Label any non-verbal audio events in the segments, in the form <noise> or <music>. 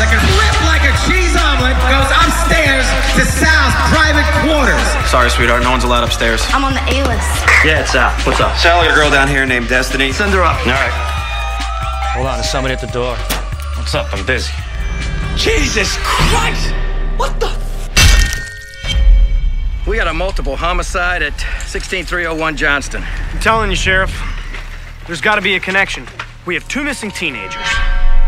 Any girl that can flip like a cheese omelet goes upstairs to Sal's private quarters. Sorry, sweetheart. No one's allowed upstairs. I'm on the A list. Yeah, it's Sal. What's up? Sal, got a girl down here named Destiny. Send her up. All right. Hold on, there's somebody at the door. What's up? I'm busy. Jesus Christ! What the? We got a multiple homicide at 16301 Johnston. I'm telling you, Sheriff, there's got to be a connection. We have two missing teenagers.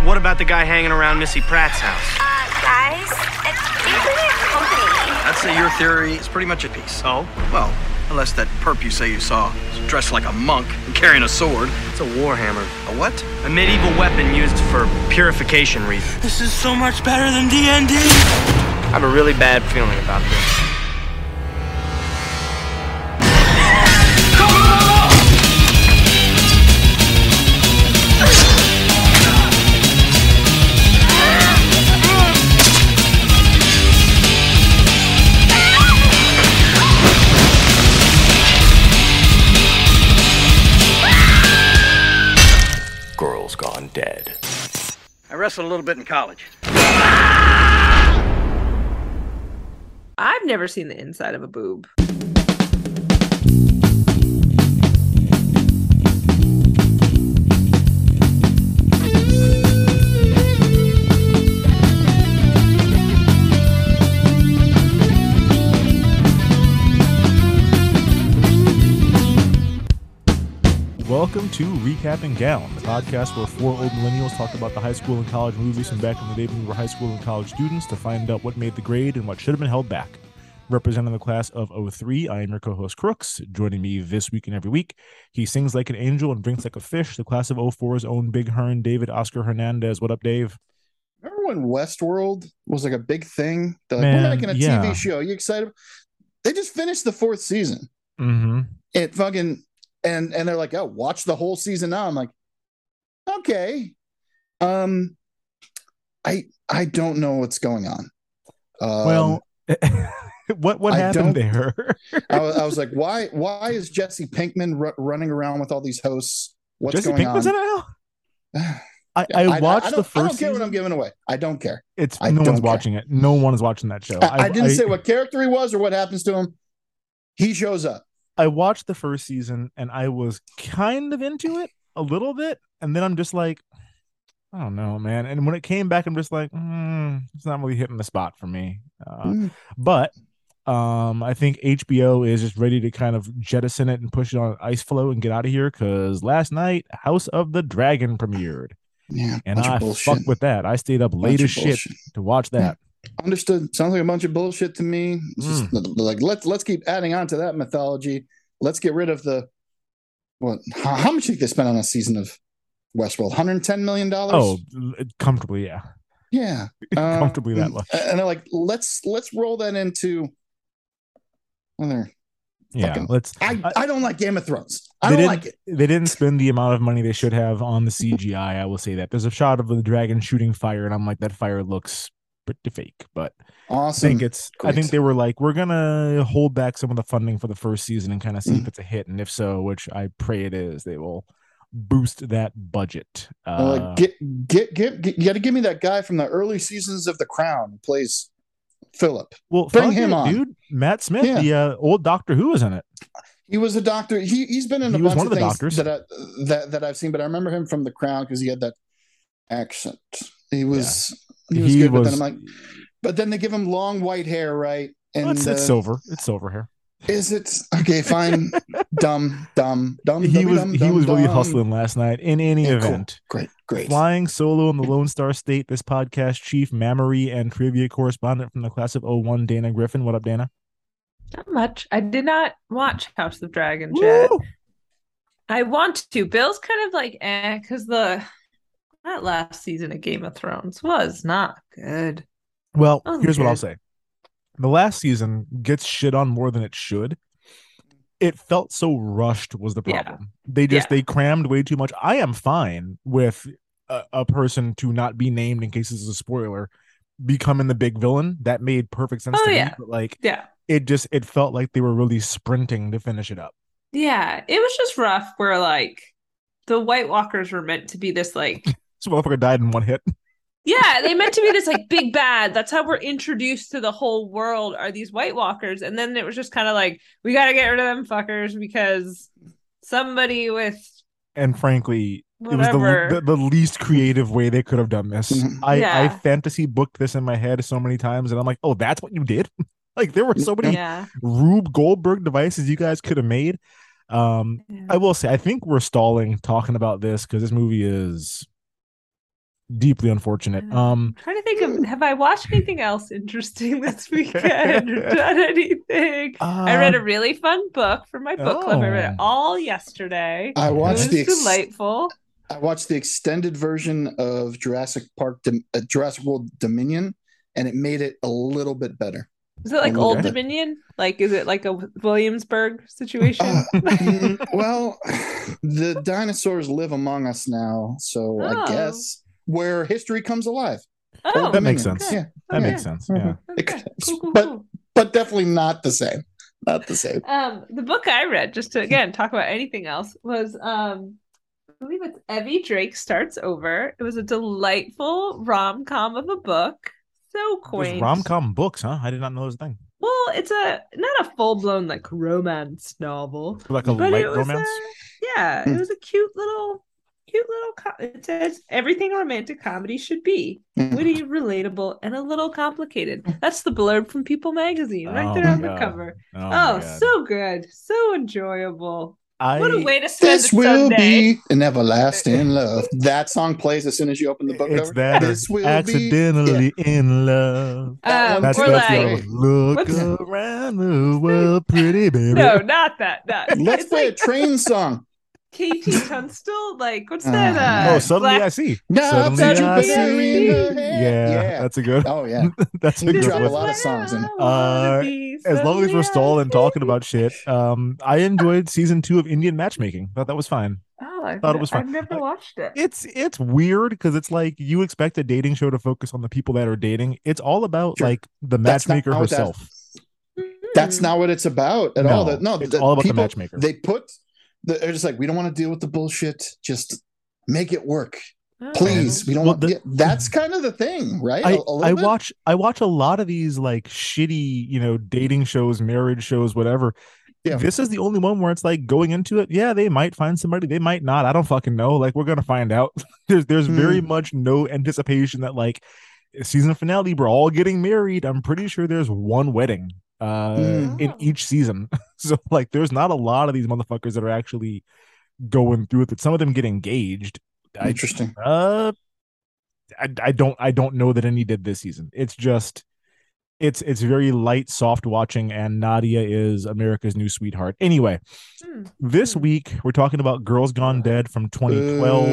What about the guy hanging around Missy Pratt's house? Uh, guys, it's usually a company. I'd say your theory is pretty much a piece. Oh? Well, unless that perp you say you saw is dressed like a monk and carrying a sword. It's a warhammer. A what? A medieval weapon used for purification reasons. This is so much better than D&D. I have a really bad feeling about this. Dead. I wrestled a little bit in college. I've never seen the inside of a boob. Welcome to Recapping Gown, the podcast where four old millennials talk about the high school and college movies from back in the day when we were high school and college students to find out what made the grade and what should have been held back. Representing the class of 03, I am your co-host Crooks. Joining me this week and every week, he sings like an angel and drinks like a fish. The class of 04's own Big Hearn, David Oscar Hernandez. What up, Dave? Remember when Westworld was like a big thing? They're like, Man, we're making a yeah. TV show. you excited? They just finished the fourth season. Mm-hmm. It fucking and and they're like, oh, watch the whole season now. I'm like, okay. Um, I I don't know what's going on. Um, well, <laughs> what what happened there? I, was, I was <laughs> like, why why is Jesse Pinkman ru- running around with all these hosts? What's Jesse going Pinkman's on? in it? <sighs> I, I watched don't- the first I don't care what. I'm giving away. I don't care. It's I no one's care. watching it. No one is watching that show. I, I didn't I- say what character he was or what happens to him. He shows up. I watched the first season and I was kind of into it a little bit, and then I'm just like, I don't know, man. And when it came back, I'm just like, mm, it's not really hitting the spot for me. Uh, Mm. But um, I think HBO is just ready to kind of jettison it and push it on ice floe and get out of here because last night House of the Dragon premiered, Yeah, and I fucked with that. I stayed up late as shit to watch that. Understood. Sounds like a bunch of bullshit to me. Just Mm. like let's let's keep adding on to that mythology. Let's get rid of the what? How, how much did they spend on a season of Westworld? 110 million dollars. Oh, comfortably, yeah, yeah, <laughs> Um, comfortably that much. And they're like, let's let's roll that into. Well, they're Yeah, fucking- let's. I, I don't like Game of Thrones. I don't like it. They didn't spend the amount of money they should have on the CGI. I will say that. There's a shot of the dragon shooting fire, and I'm like, that fire looks pretty fake. But Awesome. I think it's I think they were like, we're gonna hold back some of the funding for the first season and kind of see Mm. if it's a hit. And if so, which I pray it is, they will boost that budget. Uh, Uh, get, get get get you got to give me that guy from the early seasons of The Crown who plays Philip. well, bring him it, on. dude. Matt Smith, Yeah. the uh, old Doctor Who, is in it. He was a doctor. He he's been in a He was bunch of, things doctors. that I, that that I've seen, but I remember him from The Crown because he had that accent. He was he was He good, but then I'm like, but then they give him long white hair, right? And Well, it's, it's uh, silver. It's silver hair. Is it okay? Fine. <laughs> dumb, dumb, dumb. He was dumb, he dumb, was really dumb. hustling last night. In any Yeah, cool. event, Great, great. Flying solo in the Lone Star State, this podcast chief, memory, and trivia correspondent from the class of 01, Dana Griffin. What up, Dana? Not much. I did not watch House of Dragons yet. I want to. Bill's kind of like eh, because the that last season of Game of Thrones was not good. Well, Oh, here's what I'll say. The last season gets shit on more than it should. It felt so rushed was the Yeah. problem. They just Yeah. they crammed way too much. I am fine with a, a person to not be named in case this is a spoiler becoming the big villain. That made perfect sense Oh, to me. yeah. But like Yeah. it just it felt like they were really sprinting to finish it up. Yeah. It was just rough where like the White Walkers were meant to be this like <laughs> This motherfucker died in one hit. Yeah, they meant to be this like <laughs> big bad. That's how we're introduced to the whole world are these White Walkers. And then it was just kind of like, we gotta get rid of them fuckers because somebody with and frankly it was the, the the least creative way they could have done this Mhm. i i fantasy booked this in my head so many times and i'm like oh that's what you did <laughs> like there were so many Yeah. rube goldberg devices you guys could have made um Yeah. i will say i think we're stalling talking about this because this movie is deeply unfortunate Yeah. um trying to think of have I watched anything else interesting this <laughs> weekend or done anything? I read uh, a really fun book for my book club. I read it Oh. all yesterday. I It watched was the ex- delightful. I watched the extended version of Jurassic Park, Dom- uh, Jurassic World Dominion, and it made it a little bit better. Is it like Okay. Old Dominion? Like, is it like a Williamsburg situation? Uh, <laughs> mm, well, <sighs> the dinosaurs live among us now, so Oh. I guess where history comes alive. oh, that makes Dominion. sense Yeah, that Okay. makes sense yeah okay. could- Cool, cool, but cool. but definitely not the same. Not the same. Um, the book I read, just to again talk about anything else, was um, I believe it's Evie Drake starts over. It was a delightful rom com of a book, so There's quaint. rom-com books huh i did not know it was a thing Well, it's a not a full blown like romance novel, like a but light it was romance a- yeah, Hmm. it was a cute little, cute little. Co- it says everything a romantic comedy should be: Mm. witty, relatable, and a little complicated. That's the blurb from People Magazine, right Oh there my on the cover. oh, Oh, so good, so enjoyable. I, What a way to spend This a will Sunday. be an everlasting love. That song plays as soon as you open the book it's cover. that This will be- accidentally in love Um, That's or too. that's like, look around the world, pretty baby. no, not that. Not. Let's it's play like a train song. KT <laughs> Tunstall. Like, what's Uh, that? Uh, oh, suddenly Black- I see. No, suddenly I see. Yeah. Yeah. that's a good. Oh yeah. <laughs> that's a You good drop a lot of songs in. Uh, As long as we're stalling and talking about shit, um, I enjoyed season two of Indian matchmaking. Thought that was fine. Oh, I've, thought it was fun. I've never watched it. It's it's weird because it's like you expect a dating show to focus on the people that are dating. It's all about Sure. like the matchmaker what herself. That's Hmm. not what it's about at all. No, That no, it's the all about the matchmaker. They put the, they're just like we don't want to deal with the bullshit. Just make it work, Oh. please. We don't Well, want. the- yeah, that's kind of the thing, right? I, A- a little I watch I watch a lot of these like shitty, you know, dating shows, marriage shows, whatever. Yeah. This is the only one where it's like going into it, yeah, they might find somebody, they might not. I don't fucking know. Like we're gonna find out. <laughs> there's there's very Hmm. much no anticipation that like season finale, we're all getting married. I'm pretty sure there's one wedding uh Hmm. in Oh. each season. <laughs> so like there's not a lot of these motherfuckers that are actually going through with it. Some of them get engaged. I Interesting. uh I, I don't I don't know that any did this season. It's just it's it's very light, soft watching, and Nadia is America's new sweetheart. Anyway, Hmm. this week we're talking about Girls Gone Dead from 2012.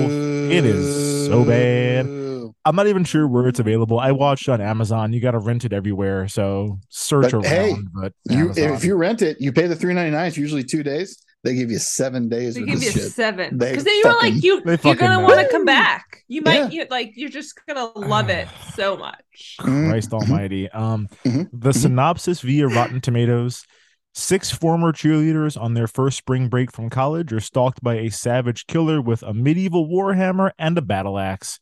It is so bad. I'm not even sure where it's available. I watched on Amazon. You got to rent it everywhere, so search But around. hey, but You if you rent it, you pay the three ninety nine. It's usually two days. They give you seven days They give you shit. seven because then you're like you they you're gonna want to come back. You might Yeah. you like you're just gonna love it <sighs> so much. Christ mm-hmm. Almighty. Um, mm-hmm. the mm-hmm. synopsis via Rotten Tomatoes: Six former cheerleaders on their first spring break from college are stalked by a savage killer with a medieval warhammer and a battle axe.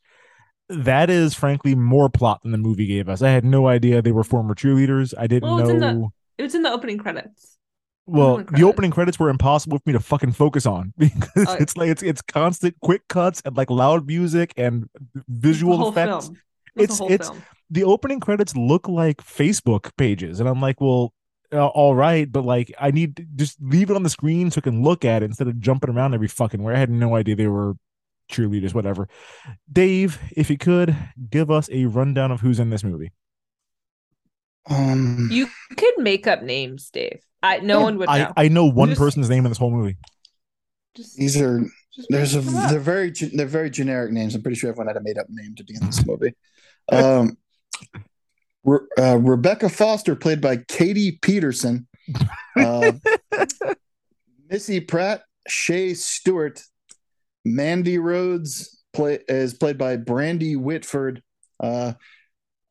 That is frankly more plot than the movie gave us. I had no idea they were former cheerleaders. I didn't Well, it's in know. the it was in the opening credits. Well, opening the opening credits were impossible for me to fucking focus on <laughs> because Oh. it's like it's it's constant quick cuts and like loud music and visual effects. film. It's the it's film. the opening credits look like Facebook pages, and I'm like, well, uh, all right, but like I need to just leave it on the screen so I can look at it instead of jumping around every fucking where. I had no idea they were cheerleaders, whatever. Dave, if you could give us a rundown of who's in this movie. Um, You could make up names, Dave. I no one would know. I know one Just- person's name in this whole movie. Just, these are just there's a make them up. they're very they're very generic names. I'm pretty sure everyone had a made up name to be in this movie. Um, Re- uh, Rebecca Foster, played by Katie Peterson. Uh, <laughs> Missy Pratt, Shay Stewart, Mandy Rhodes play is played by Brandy Whitford. Uh,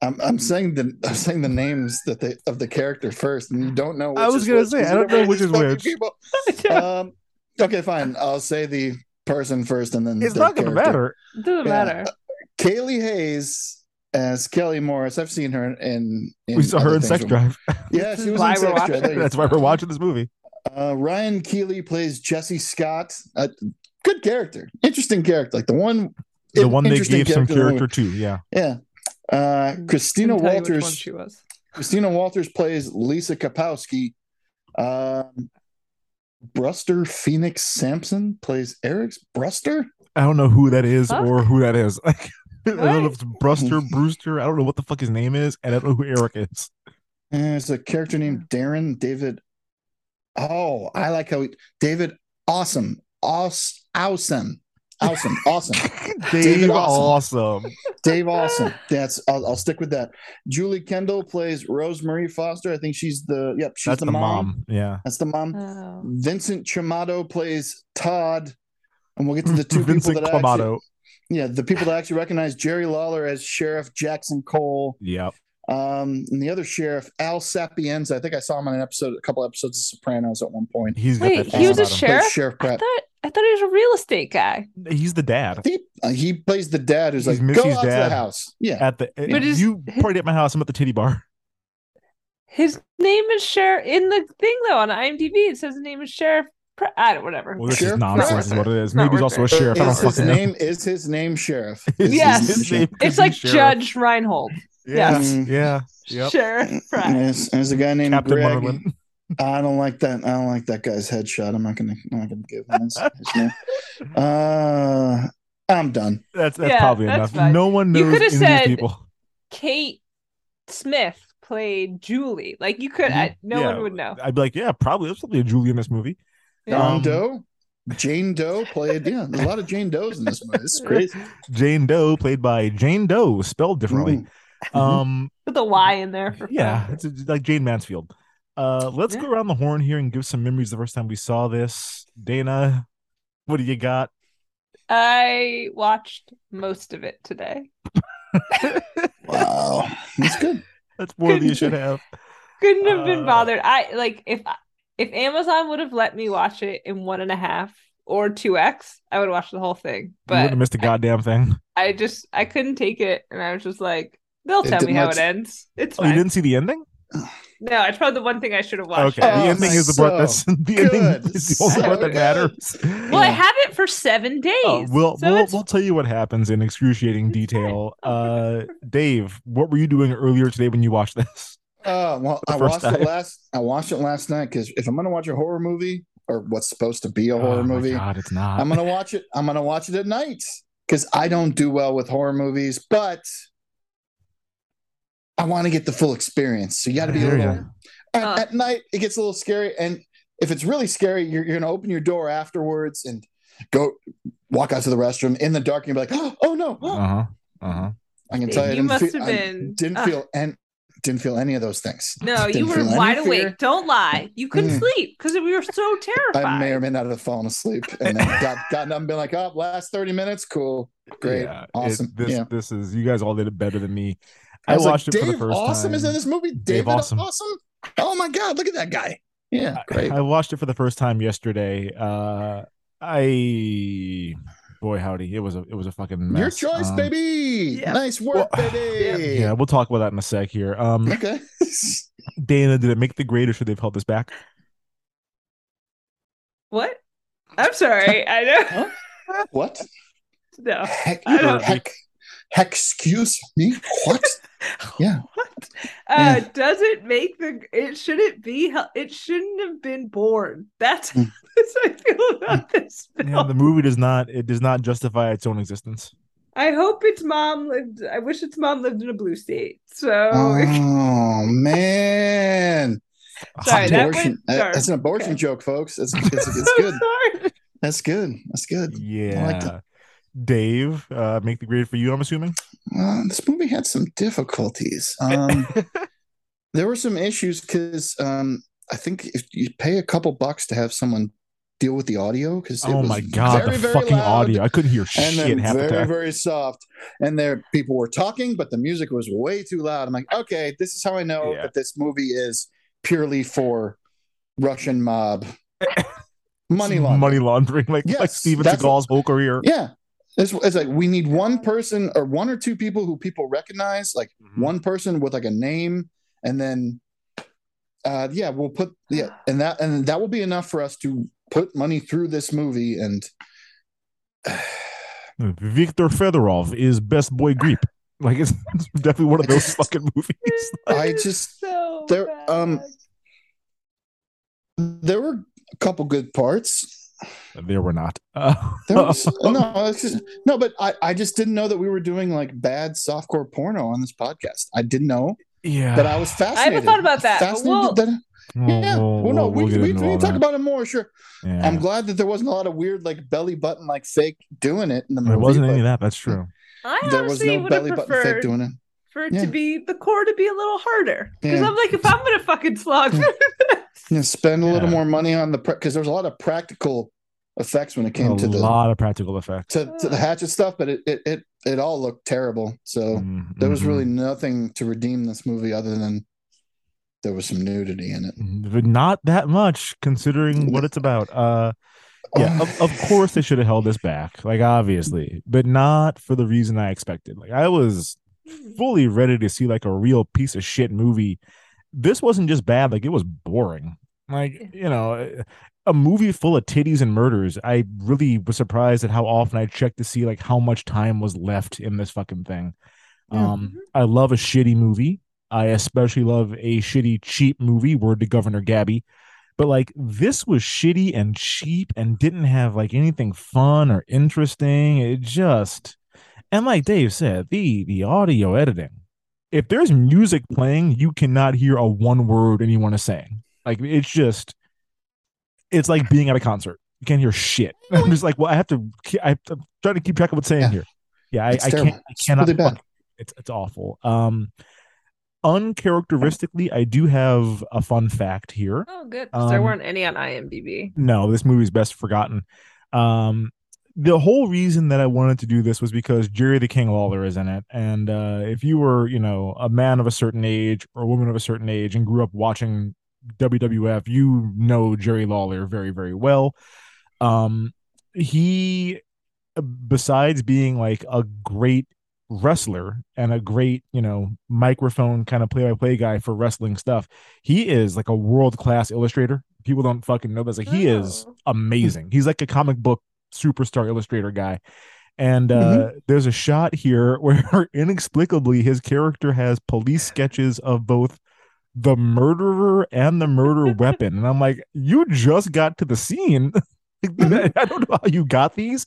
I'm I'm saying the I'm saying the names that they of the character first, and you don't know. Which I was gonna which, say, 'cause I don't know which is fucking which. people. <laughs> Um, okay, fine. I'll say the person first, and then It's the not going to character. matter. It doesn't Yeah. matter. Kaylee Hayes as Kelly Morris. I've seen her in. in We saw her in Sex from- Drive. <laughs> Yeah, she was why in Sex watching Drive. That's why we're watching this movie. Uh, Ryan Keeley plays Jesse Scott. Uh, good character, interesting character. Like the one, The one they gave some in the character to. Yeah. Yeah. Uh, Christina Couldn't tell you which one Walters. she was. Christina Walters plays Lisa Kapowski. Um, Bruster Phoenix Sampson plays Eric's Bruster. I don't know who that is Fuck. or who that is. Like, <laughs> I don't know if it's Bruster, Brewster. I don't know what the fuck his name is, and I don't know who Eric is. And there's a character named Darren David. Oh, I like how he, David Awesome. Awes, awesome. Awesome. Awesome. <laughs> Dave, David awesome. Awesome. Dave Awesome. That's I'll, I'll stick with that. Julie Kendall plays Rosemary Foster. I think she's the yep, she's That's the, the mom. mom. Yeah. That's the mom. Oh. Vincent Chamato plays Todd. And we'll get to the two <laughs> Vincent people that actually, yeah, the people that actually recognize Jerry Lawler as Sheriff Jackson Cole. Yep. Um, and the other sheriff, Al Sapienza. I think I saw him on an episode, a couple episodes of Sopranos at one point. He's Wait, he was a about him. sheriff. Plays Sheriff I Pratt. thought I thought he was a real estate guy. He's the dad. I think uh, he plays the dad who's He's like, go Missy's out to dad. the house. Yeah. At the But his- you party at my house. I'm at the titty bar. His name is Sheriff in the thing though on IMDb. It says his name is Sheriff. Pre- I don't whatever. Well, this Sheriff is nonsense. Pratt. Is what it is. Maybe he's also a it. sheriff. I don't Is his fucking know. name is his name Sheriff? <laughs> Is Yes. his name It's like sheriff. Judge Reinhold. Yes. Mm. Yeah. Yep. Sheriff Pratt. There's, there's a guy named Captain Greg. Merlin. I don't like that. I don't like that guy's headshot. I'm not gonna. I'm not gonna give him his, his name. <laughs> Uh, I'm done. That's that's Yeah, probably that's enough. fine. No one You knows coulda any of these said- people. Kate Smith played Julie. Like you could, I, no. Yeah. one would know. I'd be like, yeah, probably. There's probably a Julie in this movie. Yeah. Don Um, Doe, Jane Doe played. Yeah, there's a lot of Jane Does in this movie. This is crazy. <laughs> Jane Doe, played by Jane Doe, spelled differently. Mhm. Um, Put the Y in there for yeah, fun. it's it's like Jayne Mansfield. Uh, let's go around the horn here and give some memories the first time we saw this. Dana, what do you got? I watched most of it today. <laughs> Wow, that's good. That's more than you should have. Couldn't have been Uh, bothered. I like if if Amazon would have let me watch it in one and a half or two X, I would watch the whole thing. you But wouldn't have missed a goddamn thing. I just I couldn't take it, and I was just like, they'll It tell me how much- it ends. It's Oh, you didn't see the ending? No, it's probably the one thing I should have watched. Okay, Oh, the ending is the part so that's <laughs> the ending is the only So part that good. matters. <laughs> Well, I have it for seven days. Oh, we'll so we'll, we'll tell you what happens in excruciating detail. Uh, Dave, what were you doing earlier today when you watched this? Uh, well, I watched time. it last. I watched it last night because if I'm gonna watch a horror movie or what's supposed to be a horror oh movie, God, it's not. I'm gonna watch it. I'm gonna watch it at night because I don't do well with horror movies, but I want to get the full experience. So you got to be a little. ya. At, Uh. at night, it gets a little scary, and if it's really scary, you're, you're gonna open your door afterwards and go walk out to the restroom in the dark, and you're like, oh, oh no! <gasps> Uh huh. Uh huh. I can tell you, I didn't must feel, have I didn't ah. feel and Didn't feel any of those things. No, you were feel any wide fear. awake. Don't lie. You couldn't Mm. sleep because we were so terrified. I may or may not have fallen asleep and then got gotten up and been like, oh, last 30 minutes, cool. Great. Yeah, it- awesome. this yeah. this is you guys all did it better than me. I, I, was watched like, it for Dave the first Awesome time. is in this movie. David Awesome. awesome. Oh my god, look at that guy. Yeah, great. I watched it for the first time yesterday. Uh, I boy howdy, it was a it was a fucking mess. Your choice, Um, baby. Nice work, baby. <sighs> Yeah, we'll talk about that in a sec here. Um, Okay. <laughs> Dana, did it make the grade or should they have held this back? What? I'm sorry. I know. What? No. Heck, I don't- heck, heck, excuse me. What? <laughs> yeah. Uh, does it make the? It shouldn't be. hel- It shouldn't have been born. That's Mm. <laughs> that's how I feel about this film. Yeah, the movie does not it does not justify its own existence. I hope its mom lived. I wish its mom lived in a blue state. So Oh <laughs> man. Sorry, that abortion. went uh, dark. That's an abortion joke, folks. It's, it's, it's good. That's good. That's good. Yeah. I like that. Dave, uh, make the grade for you, I'm assuming. Uh, this movie had some difficulties. <laughs> Um, there were some issues because um, I think if you pay a couple bucks to have someone deal with the audio, because Oh my god, the fucking audio. I couldn't hear <laughs> and shit the very time. very soft, and there people were talking, but the music was way too loud. I'm like, okay, this is how I know Yeah. that this movie is purely for Russian mob <laughs> money laundering. Money laundering, like like Steven Seagal's whole career. Yeah. It's, it's like we need one person or one or two people who people recognize, like Mm-hmm. one person with like a name, and then uh yeah, we'll put yeah, and that and that will be enough for us to put money through this movie and <sighs> Victor Fedorov is best boy Greep. Like it's, <laughs> it's definitely one of those <laughs> fucking movies. <laughs> I just there um there were a couple good parts. There were not. Uh, <laughs> There was, no, just, no, but I, I just didn't know that we were doing like bad softcore porno on this podcast. I didn't know. Yeah. But I was fascinated. I haven't thought about that, but Fascinated we'll- that- yeah. We'll- Well, no, we'll- we, we'll we, into we all can talk that. about it more. Sure. Yeah. I'm glad that there wasn't a lot of weird like belly button like fake doing it in the movie. There wasn't any of that. That's true. I There was honestly no would have belly button preferred fake doing it. for it Yeah. to be the core to be a little harder. Because Yeah. I'm like, if I'm gonna fucking slog through You spend a little Yeah. more money on the because there's a lot of practical effects when it came a to the lot of practical effects. to, to the hatchet stuff, but it, it it it all looked terrible. So Mm-hmm. there was really nothing to redeem this movie other than there was some nudity in it. but not that much considering what it's about. Uh, yeah, of, of <sighs> course they should have held this back, like obviously, but not for the reason I expected. Like I was fully ready to see like a real piece of shit movie. This wasn't just bad; like it was boring. Like you know, a movie full of titties and murders. I really was surprised at how often I checked to see like how much time was left in this fucking thing. Yeah. Um, I love a shitty movie. I especially love a shitty cheap movie. Word to Governor Gabby. But like this was shitty and cheap and didn't have like anything fun or interesting. It just and like Dave said, the the audio editing. If there's music playing, you cannot hear a one word anyone is saying. Like it's just it's like being at a concert. You can't hear shit. <laughs> I'm just like, well, I have to. ke- I, I'm trying to keep track of what's saying here. Yeah, I, I can't. I It's cannot. really It's it's awful. Um, uncharacteristically, I do have a fun fact here. Oh, good. 'cause there Um, weren't any on IMDb. No, this movie's best forgotten. Um, the whole reason that I wanted to do this was because Jerry the King Lawler is in it, and uh, if you were, you know, a man of a certain age or a woman of a certain age and grew up watching WWF, you know Jerry Lawler very, very well. Um, he, besides being like a great wrestler and a great, you know, microphone kind of play-by-play guy for wrestling stuff, he is like a world-class illustrator. People don't fucking know this. Like he is amazing. He's like a comic book superstar illustrator guy. And uh, there's a shot here <laughs> where inexplicably his character has police sketches of both the murderer and the murder <laughs> weapon. And I'm like, you just got to the scene. <laughs> <laughs> I don't know how you got these,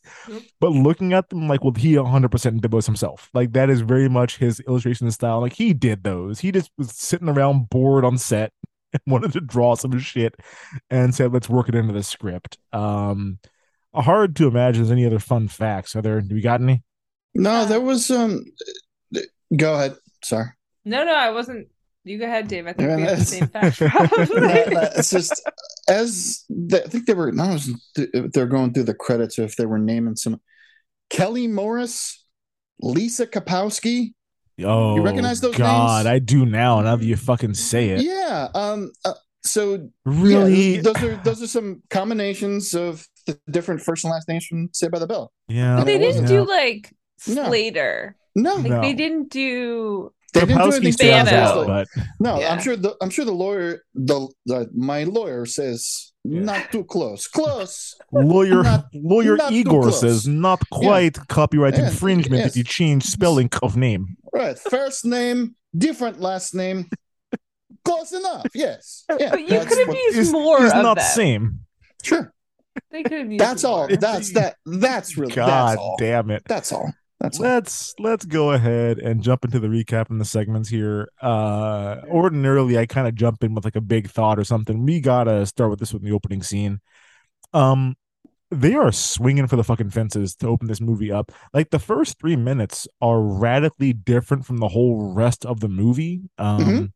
but looking at them, like, well, he 100% did those himself. Like, that is very much his illustration style. Like, he did those. He just was sitting around bored on set and wanted to draw some shit and said, let's work it into the script. Um, hard to imagine there's any other fun facts. Are there? Do we got any? No, there was um. Go ahead. Sorry. No, no, I wasn't. You go ahead, Dave. I think Yeah, we have the same <laughs> fact. No, probably. it's just as the, I think they were. No, they're going through the credits. If they were naming some, Kelly Morris, Lisa Kapowski. Oh, You recognize those names? God, names? I do now. Now that you fucking say it, Yeah. Um. uh, so Really? yeah, those are those are some combinations of the different first and last names from Saved by the Bell. yeah. But they didn't yeah. do like No. Slater. No, Like No. they didn't do. They didn't do Kapowski anything stands Spano. out, but No, Yeah. I'm sure the I'm sure the lawyer the, the my lawyer says not too close. Close. lawyer Not- lawyer not Igor close. says not quite copyright Yeah, infringement yes. if you change spelling of name. Right. First name, different last name. Close enough. Yes. Yeah. But you that's could have used It's, more it's not them. same. Sure. They could have used. That's all. That's that. That's really. God that's all. damn it. That's all. That's let's let's go ahead and jump into the recap in the segments here. Uh ordinarily i kind of jump in with like a big thought or something. We gotta start with this with the opening scene. Um they are swinging for the fucking fences to open this movie up. Like the first three minutes are radically different from the whole rest of the movie. Um Mhm.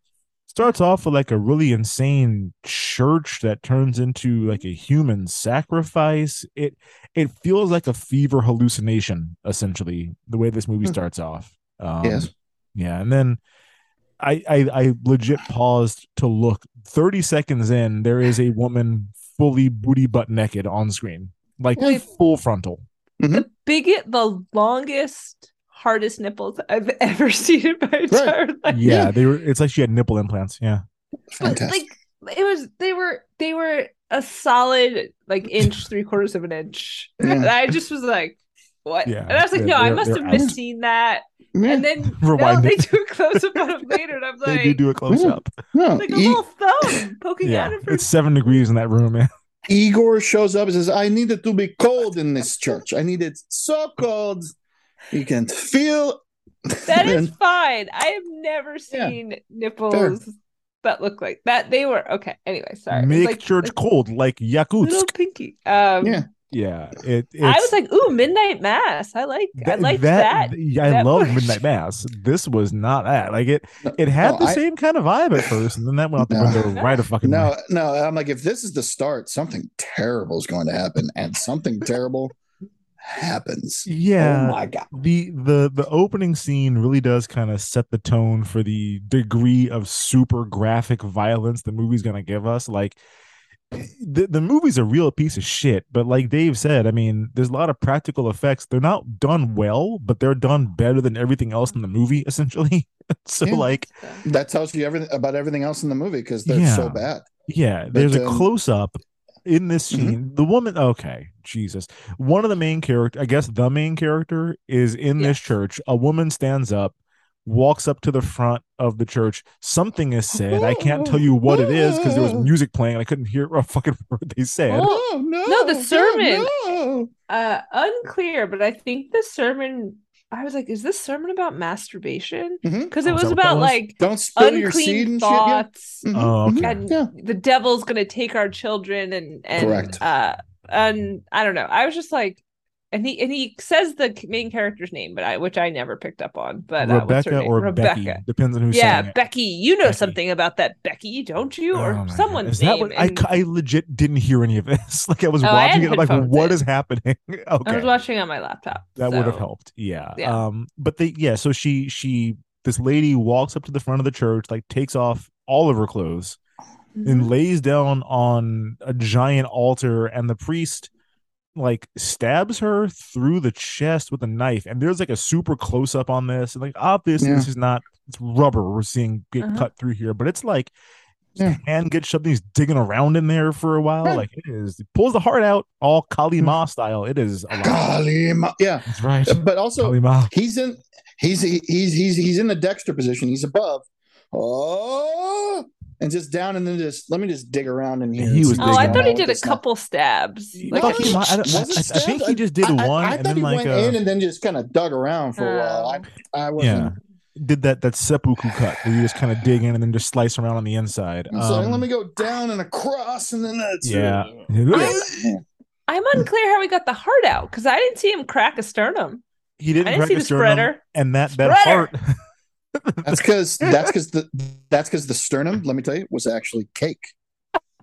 Starts off with like a really insane church that turns into like a human sacrifice it it feels like a fever hallucination essentially the way this movie Hmm. starts off um, Yes. yeah and then I, I i legit paused to look 30 seconds in there is a woman fully booty butt naked on screen like Wait. full frontal the biggest, the longest, hardest nipples I've <laughs> ever seen in my entire life. yeah they were it's like she had nipple implants yeah but Fantastic. like it was they were they were a solid like inch <laughs> three quarters of an inch Yeah. and i just was like what Yeah, and i was like they're- no i must have out. misseen that Yeah. and then <laughs> no, Rewind they do a close-up on him later and i'm like they do do a close up no. like a E- little thumb poking yeah out of her it's seven degrees in that room man Igor shows up and says, "I need it to be cold in this church. I need it so cold you can feel." that is <laughs> fine i have never Yeah. seen nipples that look like that they were okay anyway sorry make like, church like cold like Yakutsk. little pinky um Yeah. yeah it I was like, "Ooh, Midnight Mass." I like, I That- that. yeah, I that love push. Midnight Mass. This was not that. Like it, it had No, the I- same kind of vibe at first, and then that went out the No. window right a fucking. No, way. no. I'm like, if this is the start, something terrible is going to happen, and something terrible happens. Yeah. Oh my god. The the the opening scene really does kind of set the tone for the degree of super graphic violence the movie's gonna give us. Like the, the movie's a real piece of shit, but like Dave said, I mean, there's a lot of practical effects. They're not done well, but they're done better than everything else in the movie, <laughs> essentially. <laughs> so Yeah. like That tells you everything about everything else in the movie because they're Yeah. so bad. Yeah, there's a um, close up in this Mhm. scene. The woman, okay, Jesus. One of the main character, I guess the main character is in this church. A woman stands up, walks up to the front of the church. Something is said. I can't tell you what it is because there was music playing. I couldn't hear a fucking <laughs> word they said. Oh no! No, the sermon. No. Uh, unclear, but I think the sermon. I was like, "Is this sermon about masturbation?" Because Oh, it is was that what that about was? like Don't spill your seed unclean and shit. Yeah. thoughts, Mhm, Oh, okay. and Yeah. the devil's gonna take our children, and and Correct. uh, and I don't know. I was just like, and he and he says the main character's name, but I which I never picked up on. But uh, Rebecca name? or Rebecca. Becky depends on who's Yeah, saying it. Becky. You know Becky. something about that Becky, don't you? Oh Or my God. someone's Is that name. what I, and- I legit didn't hear any of this. <laughs> Like I was Oh, watching had it, like, headphones what in. is happening? okay. <laughs> I was watching on my laptop. that would have helped yeah. Yeah. um but they yeah so she she this lady walks up to the front of the church like takes off all of her clothes Mhm. and lays down on a giant altar and the priest like stabs her through the chest with a knife and there's like a super close up on this and like obviously Yeah. this is not it's rubber we're seeing get Uh-huh. cut through here but it's like his Yeah. hand gets shoved he's digging around in there for a while Yeah. like it is it pulls the heart out all Kali Ma style it is a lot. Ma- yeah. that's right But also, Kali Ma. he's in he's he's he's he's in the Dexter position. He's above. Oh, and just down, and then just let me just dig around in here. He was Oh, I thought he did a with this couple stabs. I Like thought he I I- it I- I think he just did I- I- one I, and thought then he like went a- in and then just kind of dug around for a while. I, I yeah wasn't. did that that seppuku cut where you just kind of dig in and then just slice around on the inside So Um, let me go down and across, and then that's yeah I'm unclear how he got the heart out because I didn't see him crack a sternum. he didn't I didn't crack see a the sternum, spreader. and that that Spreader. heart <laughs> That's because that's because the that's because the sternum. Let me tell you, was actually cake.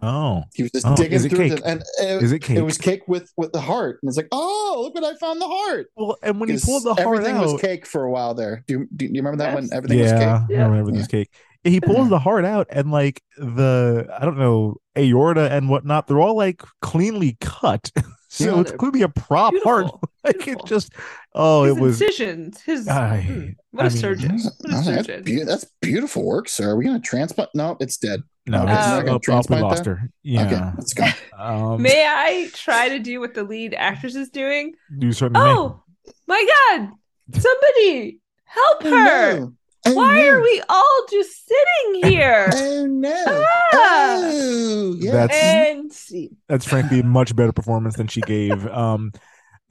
Oh, He was just Oh, digging is it through cake? it, and it, Is it cake? It was cake with with the heart, and it's like, oh, look what I found the heart. Well, and when he pulled the heart out. everything out, was cake for a while there. Do you, do you remember that when Yes. everything was cake? yeah. I remember this cake. He pulls the heart out, and like the I don't know aorta and whatnot, they're all like cleanly cut. <laughs> so Yeah, it's they're clearly a prop heart. beautiful, <laughs> Like it just, oh, his it was. incisions. His I- mm, what I a mean- surgeon. What a Oh, that's, surgeon. that's beautiful work, sir. Are we gonna transplant? No, it's dead. No, Okay, it's, so we're not gonna oh, we transplant lost that? her. Yeah. Okay, let's go. Um, May I try to do what the lead actress is doing? you certainly may. Oh my god! Somebody help Oh, her! no. Oh, Why no. are we all just sitting here? <laughs> Oh no! Ah! Oh, yeah. That's- and see. That's frankly a much better performance than she gave. <laughs> Um,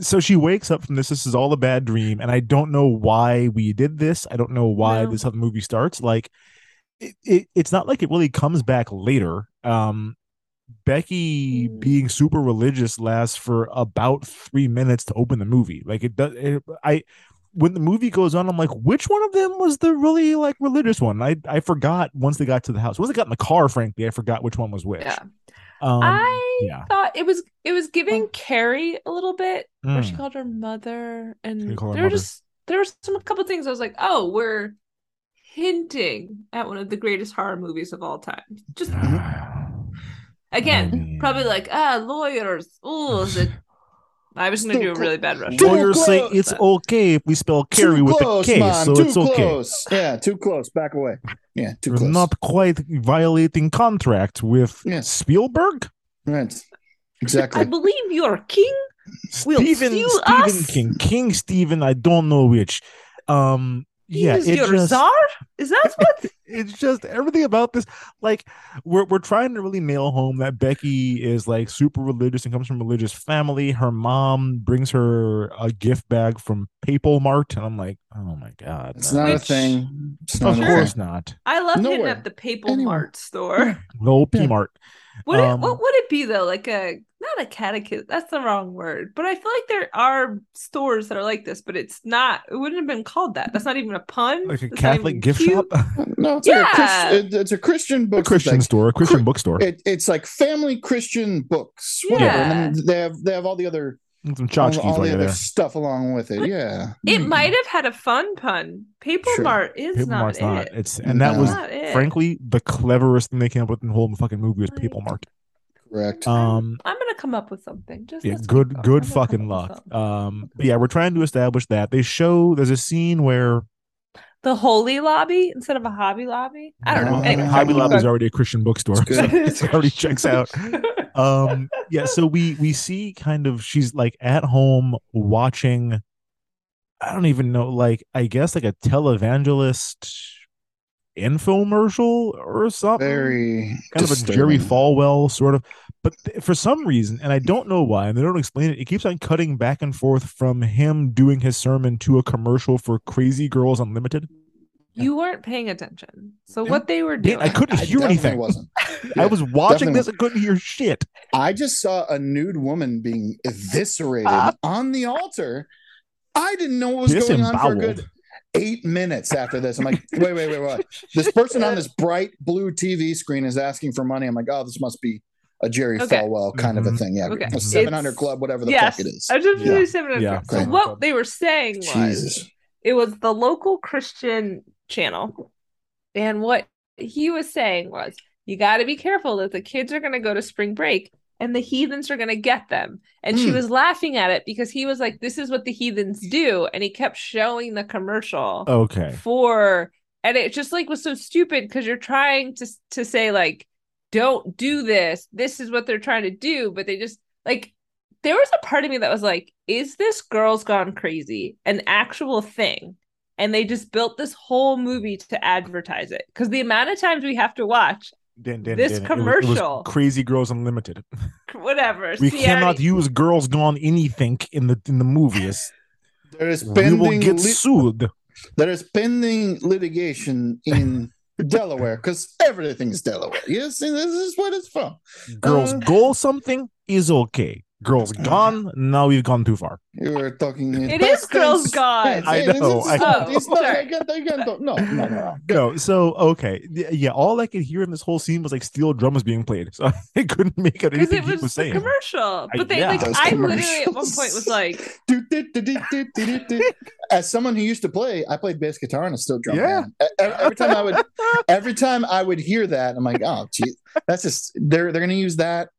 so she wakes up from this. This is all a bad dream, and I don't know why we did this. I don't know why No. this how the movie starts. Like, it, it, it's not like it really comes back later. Um, Becky Mm. being super religious lasts for about three minutes to open the movie. Like it does. It, I when the movie goes on, I'm like, which one of them was the really like religious one? I I forgot once they got to the house. Once they got in the car, frankly, I forgot which one was which. Yeah. Um, I yeah. thought it was it was giving Carrie a little bit where she Mm. called her mother and her there were just there were some a couple things I was like, oh, we're hinting at one of the greatest horror movies of all time. Just <sighs> again, I mean- probably like ah lawyers. Oh, is it? I was gonna do a really bad Russian. Too Lawyers say close. it's okay if we spell Carrie too with close, a K, man. so too it's okay. close. Yeah, too close. Back away. Yeah, too You're close. not quite violating contract with Yes. Spielberg. right. Exactly. I believe you're king will Stephen sue Stephen us. King, King Stephen. I don't know which. Um, He yeah, is it your just, czar. Is that what? <laughs> it's just everything about this. Like we're we're trying to really nail home that Becky is like super religious and comes from a religious family. Her mom brings her a gift bag from Papal Mart, and I'm like, oh my god, It's no. not a thing. It's Of a course thing. not. I love hitting Nowhere. up the Papal Anywhere. Mart store. No P Mart. Would Um, it, what would it be though? Like a not a catechism. That's the wrong word. But I feel like there are stores that are like this, but it's not. It wouldn't have been called that. That's not even a pun. Like a That's Catholic gift cute. shop, <laughs> No, it's like a Yeah. Christian. It, it's a Christian a book. Christian like, store, a Christian Chri- bookstore. It, it's like family Christian books, whatever. And then they have they have all the other Some all, tchotchkes all while the other there. stuff along with it. Yeah. It mm-hmm. might have had a fun pun. paper Sure. Mart is Paper not Mart's it. not. It's and that No. was frankly the cleverest thing they came up with in the whole fucking movie was Like- Papal Mart. Correct. Um, I'm gonna come up with something. Just yeah, this good, week. I'm good fucking come up with luck. Um, but yeah, we're trying to establish that they show there's a scene where The Holy Lobby instead of a Hobby Lobby. I don't know. Uh, Anyway, Hobby keep Lobby is already a Christian bookstore, It's so good. it already checks out. <laughs> Um, yeah, so we we see kind of she's like at home watching. I don't even know, like I guess like a televangelist infomercial or something. Very kind of a Jerry. Falwell sort of. But th- for some reason, and I don't know why, and they don't explain it, it keeps on cutting back and forth from him doing his sermon to a commercial for Crazy Girls Unlimited. You weren't paying attention. So Yeah. what they were doing. I couldn't hear definitely anything. wasn't. <laughs> I was watching definitely this and couldn't hear shit. I just saw a nude woman being eviscerated Ah. on the altar. I didn't know what was going on for a good eight minutes after this. I'm like, wait, wait, wait, what? This person on this bright blue TV screen is asking for money. I'm like, oh, this must be a Jerry Okay. Falwell kind of a Mhm. thing. Yeah, Okay. a 700 It's- Club, whatever the yes, fuck it is. I just Yeah. really seven Yeah. So what they were saying was Jesus. it was the local Christian channel. And what he was saying was you got to be careful that the kids are going to go to spring break and the heathens are going to get them. And she Hmm. was laughing at it because he was like, this is what the heathens do. And he kept showing the commercial Okay. for, and it just like was so stupid because you're trying to, to say, like, don't do this. This is what they're trying to do. But they just like, there was a part of me that was like, is this Girls Gone Crazy an actual thing? And they just built this whole movie to advertise it. Because the amount of times we have to watch, Dan, Dan, This Dan, it was- it was commercial. Crazy Girls Unlimited. whatever. We See, cannot already- use Girls Gone anything in the in the movies. There is pending. we will pending get lit- sued. there is pending litigation in <laughs> Delaware because everything's Delaware. Yes, and this is what it's from. Girls Uh, go something is okay. Girls Gone. Now we've gone too far. You were talking. It is Girls Gone. I know, I oh, know. Oh, sorry. No, no, no, no. <laughs> No, so okay, yeah. All I could hear in this whole scene was like steel drums being played, <laughs> so I couldn't make out anything it he was, was saying. commercial. But they yeah. like I literally at one point was like. As someone who used to play, I played bass guitar and a steel drum Yeah. band. Every time I would, every time I would hear that, I'm like, oh, gee, that's just they're they're gonna use that,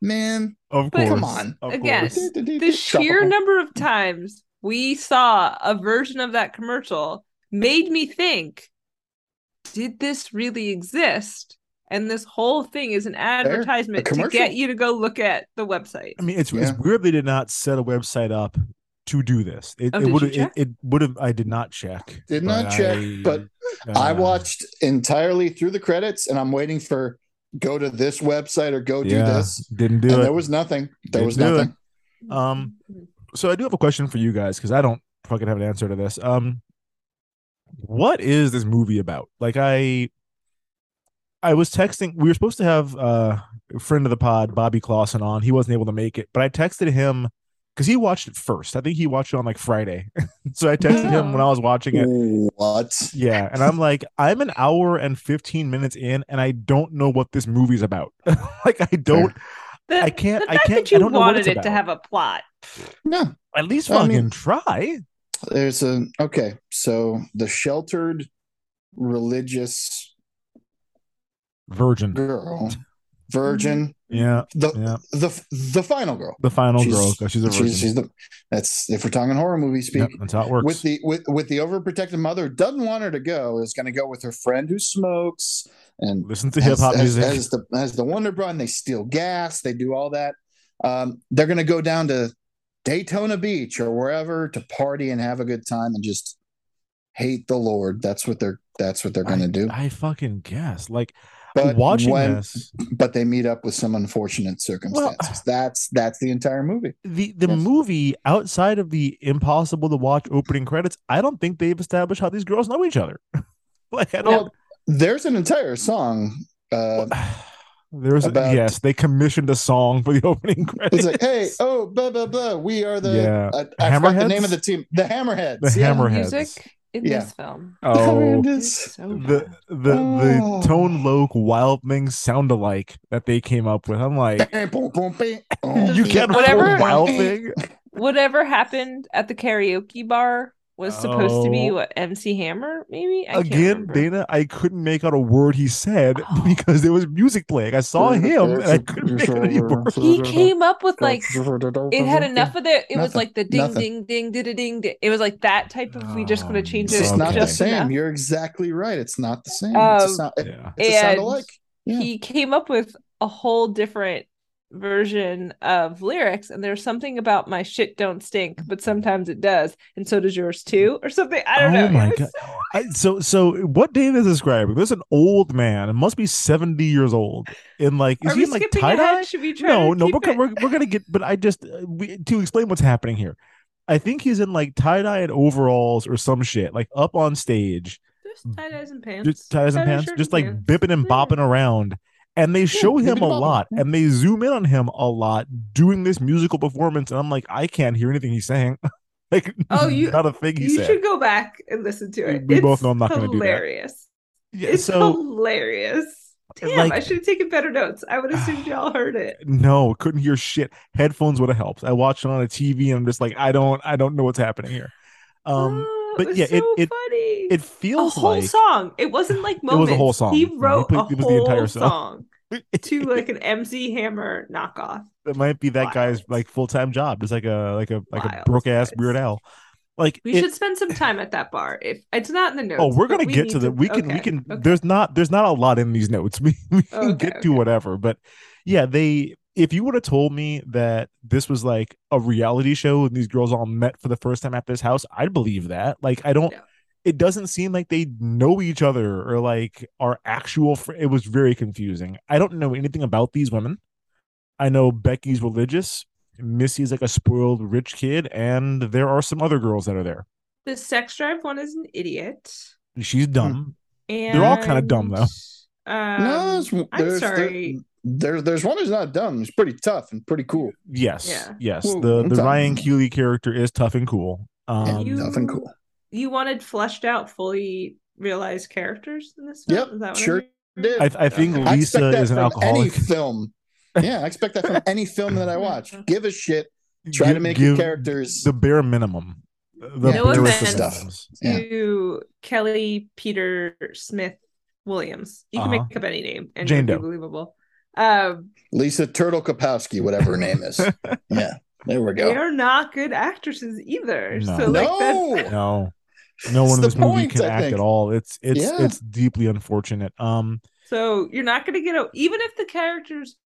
man. Of course, Come on. of again, course. <laughs> the sheer number of times we saw a version of that commercial made me think, did this really exist? And this whole thing is an advertisement to get you to go look at the website. I mean, it's Yeah. it's weird they did not set a website up to do this. It, Oh, it would you it, it would have. I did not check. Did not check, I- but I uh, watched entirely through the credits, and I'm waiting for go to this website or go do yeah, this. Didn't do and it. there was nothing. There Didn't was it. nothing. Um, so I do have a question for you guys because I don't fucking have an answer to this. Um, what is this movie about? Like I, I was texting. We were supposed to have uh, a friend of the pod, Bobby Clausen, on. He wasn't able to make it, but I texted him because he watched it first. I think he watched it on like Friday. <laughs> so I texted him when I was watching it. What? Yeah, and I'm like, I'm an hour and 15 minutes in, and I don't know what this movie's about. <laughs> like I don't. The, I can't- The I can't- that you I don't know what wanted it's it to have a plot. No, At least I fucking mean- try. there's a okay. So the sheltered religious Virgin. girl, virgin, Yeah, the yeah. the the final girl. The final She's- girl. She's a virgin. She's, she's the that's if we're talking horror movie speak. Yep, that's how it works. With the with with the overprotective mother doesn't want her to go is going to go with her friend who smokes and Listen to hip hop music. Has the as the Wonder Bra and they steal gas. They do all that. Um, they're going to go down to Daytona Beach or wherever to party and have a good time and just hate the Lord. That's what they're that's what they're going to do. I fucking guess. Like But watching when- this, but they meet up with some unfortunate circumstances. that's that's the entire movie. the the Yes. movie outside of the impossible to watch opening credits, I don't think they've established how these girls know each other. <laughs> like I don't. Well, there's an entire song. Uh, <sighs> There's a, yes, they commissioned a song for the <laughs> opening credits. it's like, hey, oh, blah blah blah. We are the Yeah. uh, I forgot the name of the team, the Hammerheads. The yeah. Hammerheads. Music in Yeah. this film. <laughs> oh, Hammerheads. So the the Oh. the tone loc wild things sound alike that they came up with. I'm like, Boom, boom, bing. <laughs> Oh, you can't Whatever- afford wild thing. <laughs> Whatever happened at the karaoke bar was supposed to be Oh. what MC Hammer, maybe? I Again. Dana, I couldn't make out a word he said Oh. <laughs> because there was music playing. I saw him and I couldn't make out any words. He came up with like it had enough of the it was like the ding Nothing. ding ding ding ding ding. It was like that type of we just gonna Oh, change It's it. just not the same. enough. You're exactly right. It's not the same. it's a Um, sound, it- Yeah. it's a sound and alike. Yeah. he came up with a whole different version of lyrics and there's something about my shit don't stink but sometimes it does and so does yours too or something i don't Oh know my God. so- I, so, so what Dave is describing? There's an old man. It must be 70 years old. In like, is Are he in like skipping tie dye? Should we try No, no. We're, gonna- we're we're gonna get. But I just uh, we, to explain what's happening here. I think he's in like tie dye and overalls or some shit, like up on stage, Just tie-dyes and pants just ties and Tie-dye pants, just like pants. bipping and Yeah. bopping around. And they show him a lot, and they zoom in on him a lot doing this musical performance. And I'm like, I can't hear anything he's saying. <laughs> like, Oh, you- not a thing he you said. should go back and listen to it We both know I'm not gonna do that. hilarious Yeah, it's so hilarious damn like- i should have taken better notes i would assume <sighs> y'all heard it No, couldn't hear shit. Headphones would have helped. I watched it on a TV and I'm just like, I don't, I don't know what's happening here. Um, Oh, but yeah, it- so it- funny. it a whole like song. It wasn't like <laughs> It was a whole song. He he wrote played- a it whole entire song. song to like an MC Hammer knockoff. that might be that guy's like full time job, just like a like a like a Wild, broke ass. Weird Al. Like We it- should spend some time at that bar. If it's not in the oh, notes. Oh, we're gonna we get to the. We can. we can. okay. There's not. There's not a lot in these notes. <laughs> We, we can Okay, get to whatever. But yeah, they. If you would have told me that this was like a reality show and these girls all met for the first time at this house, I'd believe that. Like, I don't. Yeah. It doesn't seem like they know each other or like are actual. Fr- it was very confusing. I don't know anything about these women. I know Becky's religious. Missy's like a spoiled rich kid, and there are some other girls that are there. The sex drive one is an idiot. She's dumb. And They're all kinda dumb, though. Um, no, there's, I'm sorry. There, there's one who's not dumb. He's pretty tough and pretty cool. Yes, Yeah. yes. Well, the I'm the talking Ryan about- Keeley character is tough and cool. Um, You- Tough and cool. You wanted fleshed out, fully realized characters in this film? Yep, Is that what I sure hear? did. I, I think Okay. I Lisa expect that is an alcoholic. any film. <laughs> Yeah, I expect that from any film that I watch. <laughs> Give a shit. Try Give- to make your characters. the bare minimum. The Yeah, No barest of offense. Yeah. To Kelly Peter Smith Williams. You can Uh-huh. make up any name and Jane it'll be Doe. believable. Um, Lisa Turtle Kapowski, whatever her name is. <laughs> Yeah, there we go. They're not good actresses either. No. So like No! that's <laughs> No, no one in the this movie can I act think. at all. It's it's Yeah. it's deeply unfortunate. Um, So you're not going to get a even if the characters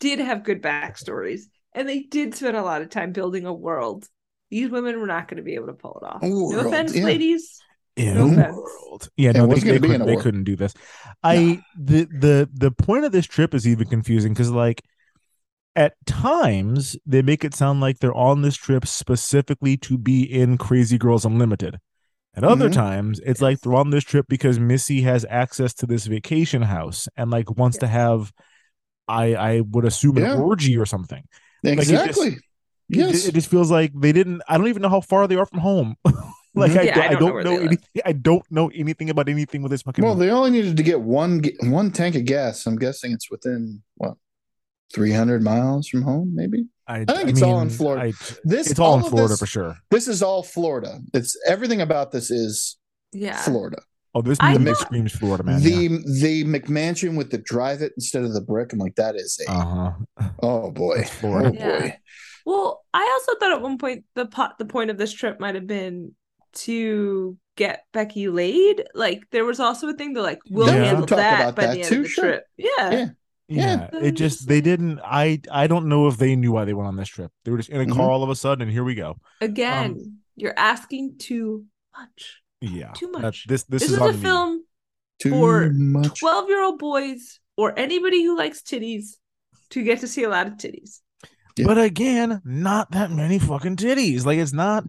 did have good backstories and they did spend a lot of time building a world. These women were not going to be able to pull it off. A no offense, yeah. ladies. In No a world. Yeah, no, they, they, gonna be in couldn't, they couldn't do this. I the the the point of this trip is even confusing because like at times they make it sound like they're on this trip specifically to be in Crazy Girls Unlimited. At other Mhm. times, it's like they're on this trip because Missy has access to this vacation house and like wants to have, I I would assume an orgy or something. it just- Exactly. It- It, just feels like they didn't. I don't even know how far they are from home. <laughs> like Mhm. I, Yeah, don't, I I don't know don't where know, anything. I don't know anything about anything with this fucking. well, movie. they only needed to get one one tank of gas. I'm guessing it's within what 300 miles from home, maybe. I, think it's all in Florida. I- This it's all in Florida this- for sure. This is all Florida. It's everything about this is Yeah. Florida. Oh, this I movie thought- screams Florida, man. the the McMansion with the drive it instead of the brick. I'm like, that is a uh huh. oh boy, Florida. oh Yeah. boy. Well, I also thought at one point the pot the point of this trip might have been to get Becky laid. Like there was also a thing to like we'll Yeah. handle Talk that about by that the end too, of the sure. trip. Yeah. Yeah. Yeah, Yeah. it just they didn't. I I don't know if they knew why they went on this trip. They were just in a Mhm. car all of a sudden, and here we go. Again, you're asking too much. Yeah, Too that- much. this this, This, is, is, a film Too For 12 year old boys or anybody who likes titties to get to see a lot of titties. Yeah. But again, not that many fucking titties. Like it's not.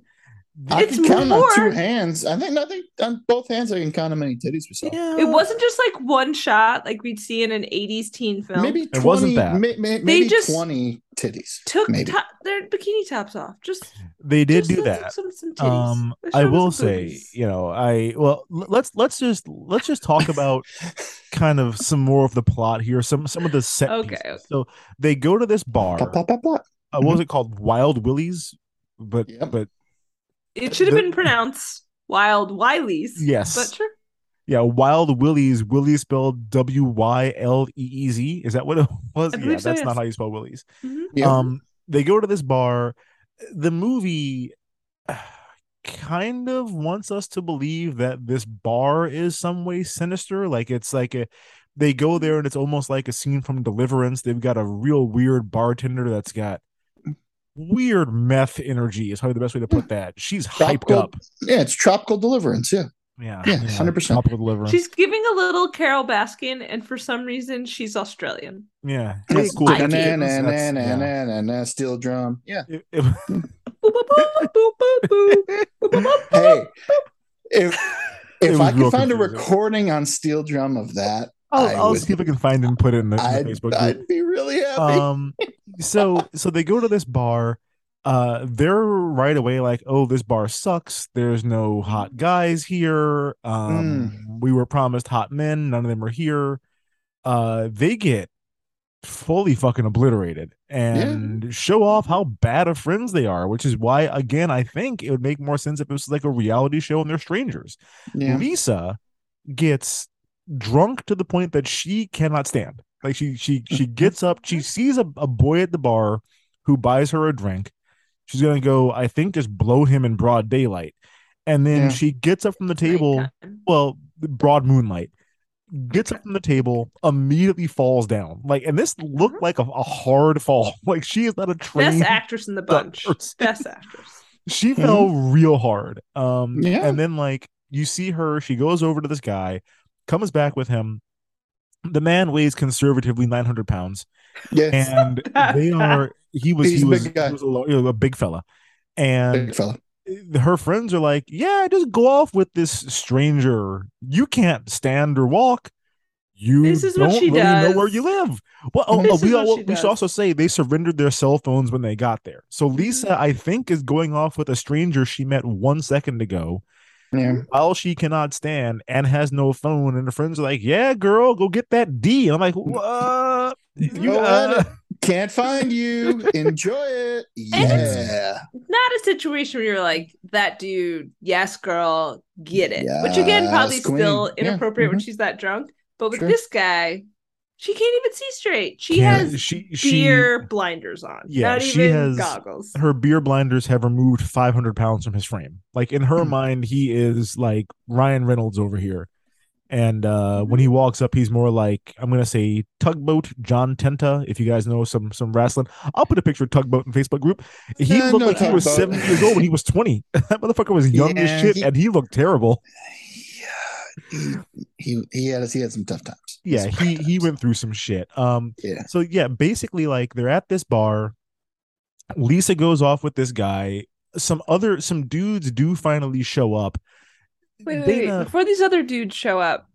I It's can count more- on two hands. I think I think on both hands I can count how many titties we saw. Yeah, It wasn't just like one shot like we'd see in an 80s teen film. Maybe It 20, wasn't that. may- may- maybe just 20 titties. took maybe. to- their bikini tops off. Just They did just do that. Some, some titties. Um, I will some say, boobies. you know, I well, let's let's just let's just talk <laughs> about kind of some more of the plot here. Some some of the set. Okay, pieces. okay. So they go to this bar. Pop, pop, pop, pop. Uh, what was it called? Wild Willies. But Yep. but it should have the- been pronounced Wild Wileys. Yes. But sure. yeah, Wild Willies. Willie spelled W Y L E E Z. Is that what it <laughs> was? I Yeah, so, that's yes. not how you spell Willies. Mhm. Yep. Um, they go to this bar. The movie kind of wants us to believe that this bar is some way sinister. Like it's like a they go there and it's almost like a scene from Deliverance. They've got a real weird bartender that's got weird meth energy is probably the best way to put that. She's tropical, hyped up. Yeah, it's tropical deliverance. Yeah. Yeah, yeah, hundred yeah, percent. Tropical deliverance. She's giving a little Carole Baskin, and for some reason, she's Australian. Yeah, that's cool. Na, na, na, na, na, na, steel drum. Yeah. Hey, if if I could find a recording on steel drum of that, I'll, I I'll would- see if I can find it and put it in the, in the I'd, Facebook group. I'd be really happy. um so so they go to this bar uh they're right away like oh this bar sucks there's no hot guys here um Mm. we were promised hot men none of them are here uh they get fully fucking obliterated and show off how bad of friends they are which is why again i think it would make more sense if it was like a reality show and they're strangers yeah. Lisa gets drunk to the point that she cannot stand. Like she she she <laughs> gets up, she sees a, a boy at the bar who buys her a drink. She's gonna go, I think, just blow him in broad daylight. And then Yeah. she gets up from the table, well, broad moonlight, gets up from the table, immediately falls down. Like, and this looked like a, a hard fall. <laughs> Like she is not a trained Best actress in the bunch. person. Best actress. she fell real hard um Yeah. and then like you see her she goes over to this guy comes back with him the man weighs conservatively 900 pounds Yes. and they <laughs> are he was He's he was, he was a, lo- you a big fella and Big fella. her friends are like yeah just go off with this stranger you can't stand or walk you This is don't what she really know where you live. Well, oh, oh, we, all, she we should also say they surrendered their cell phones when they got there. So Lisa, mm-hmm. I think, is going off with a stranger she met one second ago. Yeah. While she cannot stand and has no phone, and her friends are like, "Yeah, girl, go get that D." And I'm like, "What? You uh. Can't find you. Enjoy it. <laughs> Yeah. Not a situation where you're like, that dude, yes, girl, get it. Which again, probably queen. still Yeah, inappropriate when she's that drunk. But with Sure. this guy, she can't even see straight. She Can't- has she- she- beer blinders on. yeah, not she even has goggles. her beer blinders have removed 500 pounds from his frame. Like in Hmm. her mind, he is like Ryan Reynolds over here. And uh when he walks up, he's more like I'm gonna say tugboat John Tenta. If you guys know some some wrestling, I'll put a picture of tugboat in Facebook group. He Yeah, looked no like he was Tugboat. 70 years old when he was 20. <laughs> that motherfucker was young as shit, he- and he looked terrible. He he had he had some tough times. Yeah, he he went through some shit. Um, Yeah. so yeah, basically, like they're at this bar. Lisa goes off with this guy. Some other some dudes do finally show up. Wait, wait, wait. Before these other dudes show up,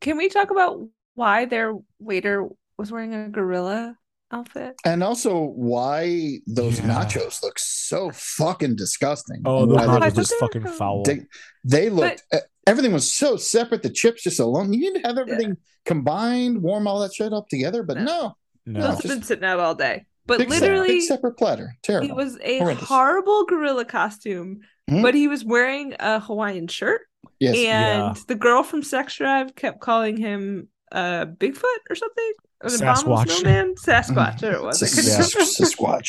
can we talk about why their waiter was wearing a gorilla outfit? And also why those Yeah. nachos look so fucking disgusting. Oh, And those they nachos was just- fucking foul. They, they looked uh, everything was so separate. The chips just alone. You need to have everything combined, warm all that shit up together. But no, No. Those have been sitting out all day. But big, se- literally, big separate platter. Terrible. it was a Horrendous. horrible gorilla costume, Mhm. but he was wearing a Hawaiian shirt. Yes. And Yeah. the girl from Sex Drive kept calling him uh, Bigfoot or something. An abominable Sasquatch. snowman? <laughs> Sasquatch. There it was. I couldn't <laughs> Sas- Sasquatch.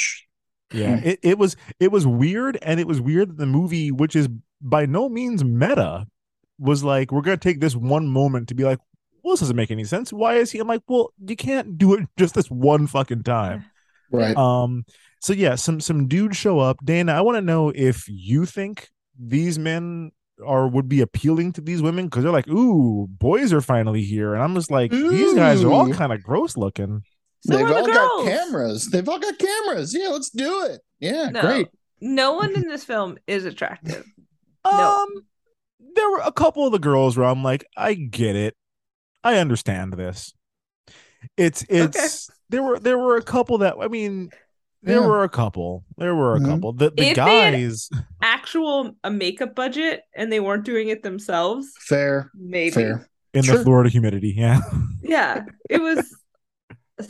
Yeah, it, it was it was weird, and it was weird that the movie, which is by no means meta, was like, we're gonna take this one moment to be like, well, this doesn't make any sense. Why is he? I'm like, well, you can't do it <laughs> just this one fucking time. Right. Um. So yeah, some some dudes show up. Dana, I want to know if you think these men are would be appealing to these women because they're like, ooh, boys are finally here, and I'm just like, these guys are all kind of gross looking. So They've are the all got cameras. They've all got cameras. Yeah, let's do it. Yeah, No, great. no one in this film is attractive. <laughs> Um, there were a couple of the girls where I'm like, I get it, I understand this. It's it's there were there were a couple that I mean, there Yeah. were a couple, there were a Mhm. couple. The the If they had- guys, <laughs> Actual a makeup budget and they weren't doing it themselves. Fair. Maybe. Fair. in Sure. the Florida humidity, yeah, <laughs> Yeah, it was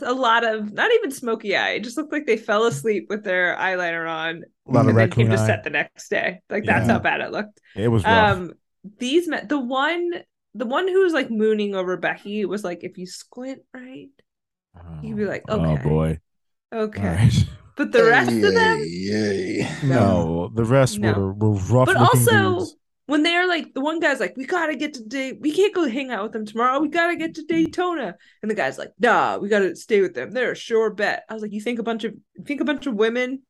a lot of not even smoky eye. It just looked like they fell asleep with their eyeliner on a lot of and then came to eye. set the next day. Like that's Yeah. how bad it looked. It was rough. Um, these men, the one, the one who was like mooning over Becky was like, if you squint right, you'd be like, Oh okay, boy, okay. All right. <laughs> But the rest of them, Yay. No, the rest No. were were rough. but also dudes. when they're like, the one guy's like, we gotta get to day, we can't go hang out with them tomorrow. We gotta get to Daytona, and the guy's like, nah, we gotta stay with them. They're a sure bet. I was like, you think a bunch of, think a bunch of women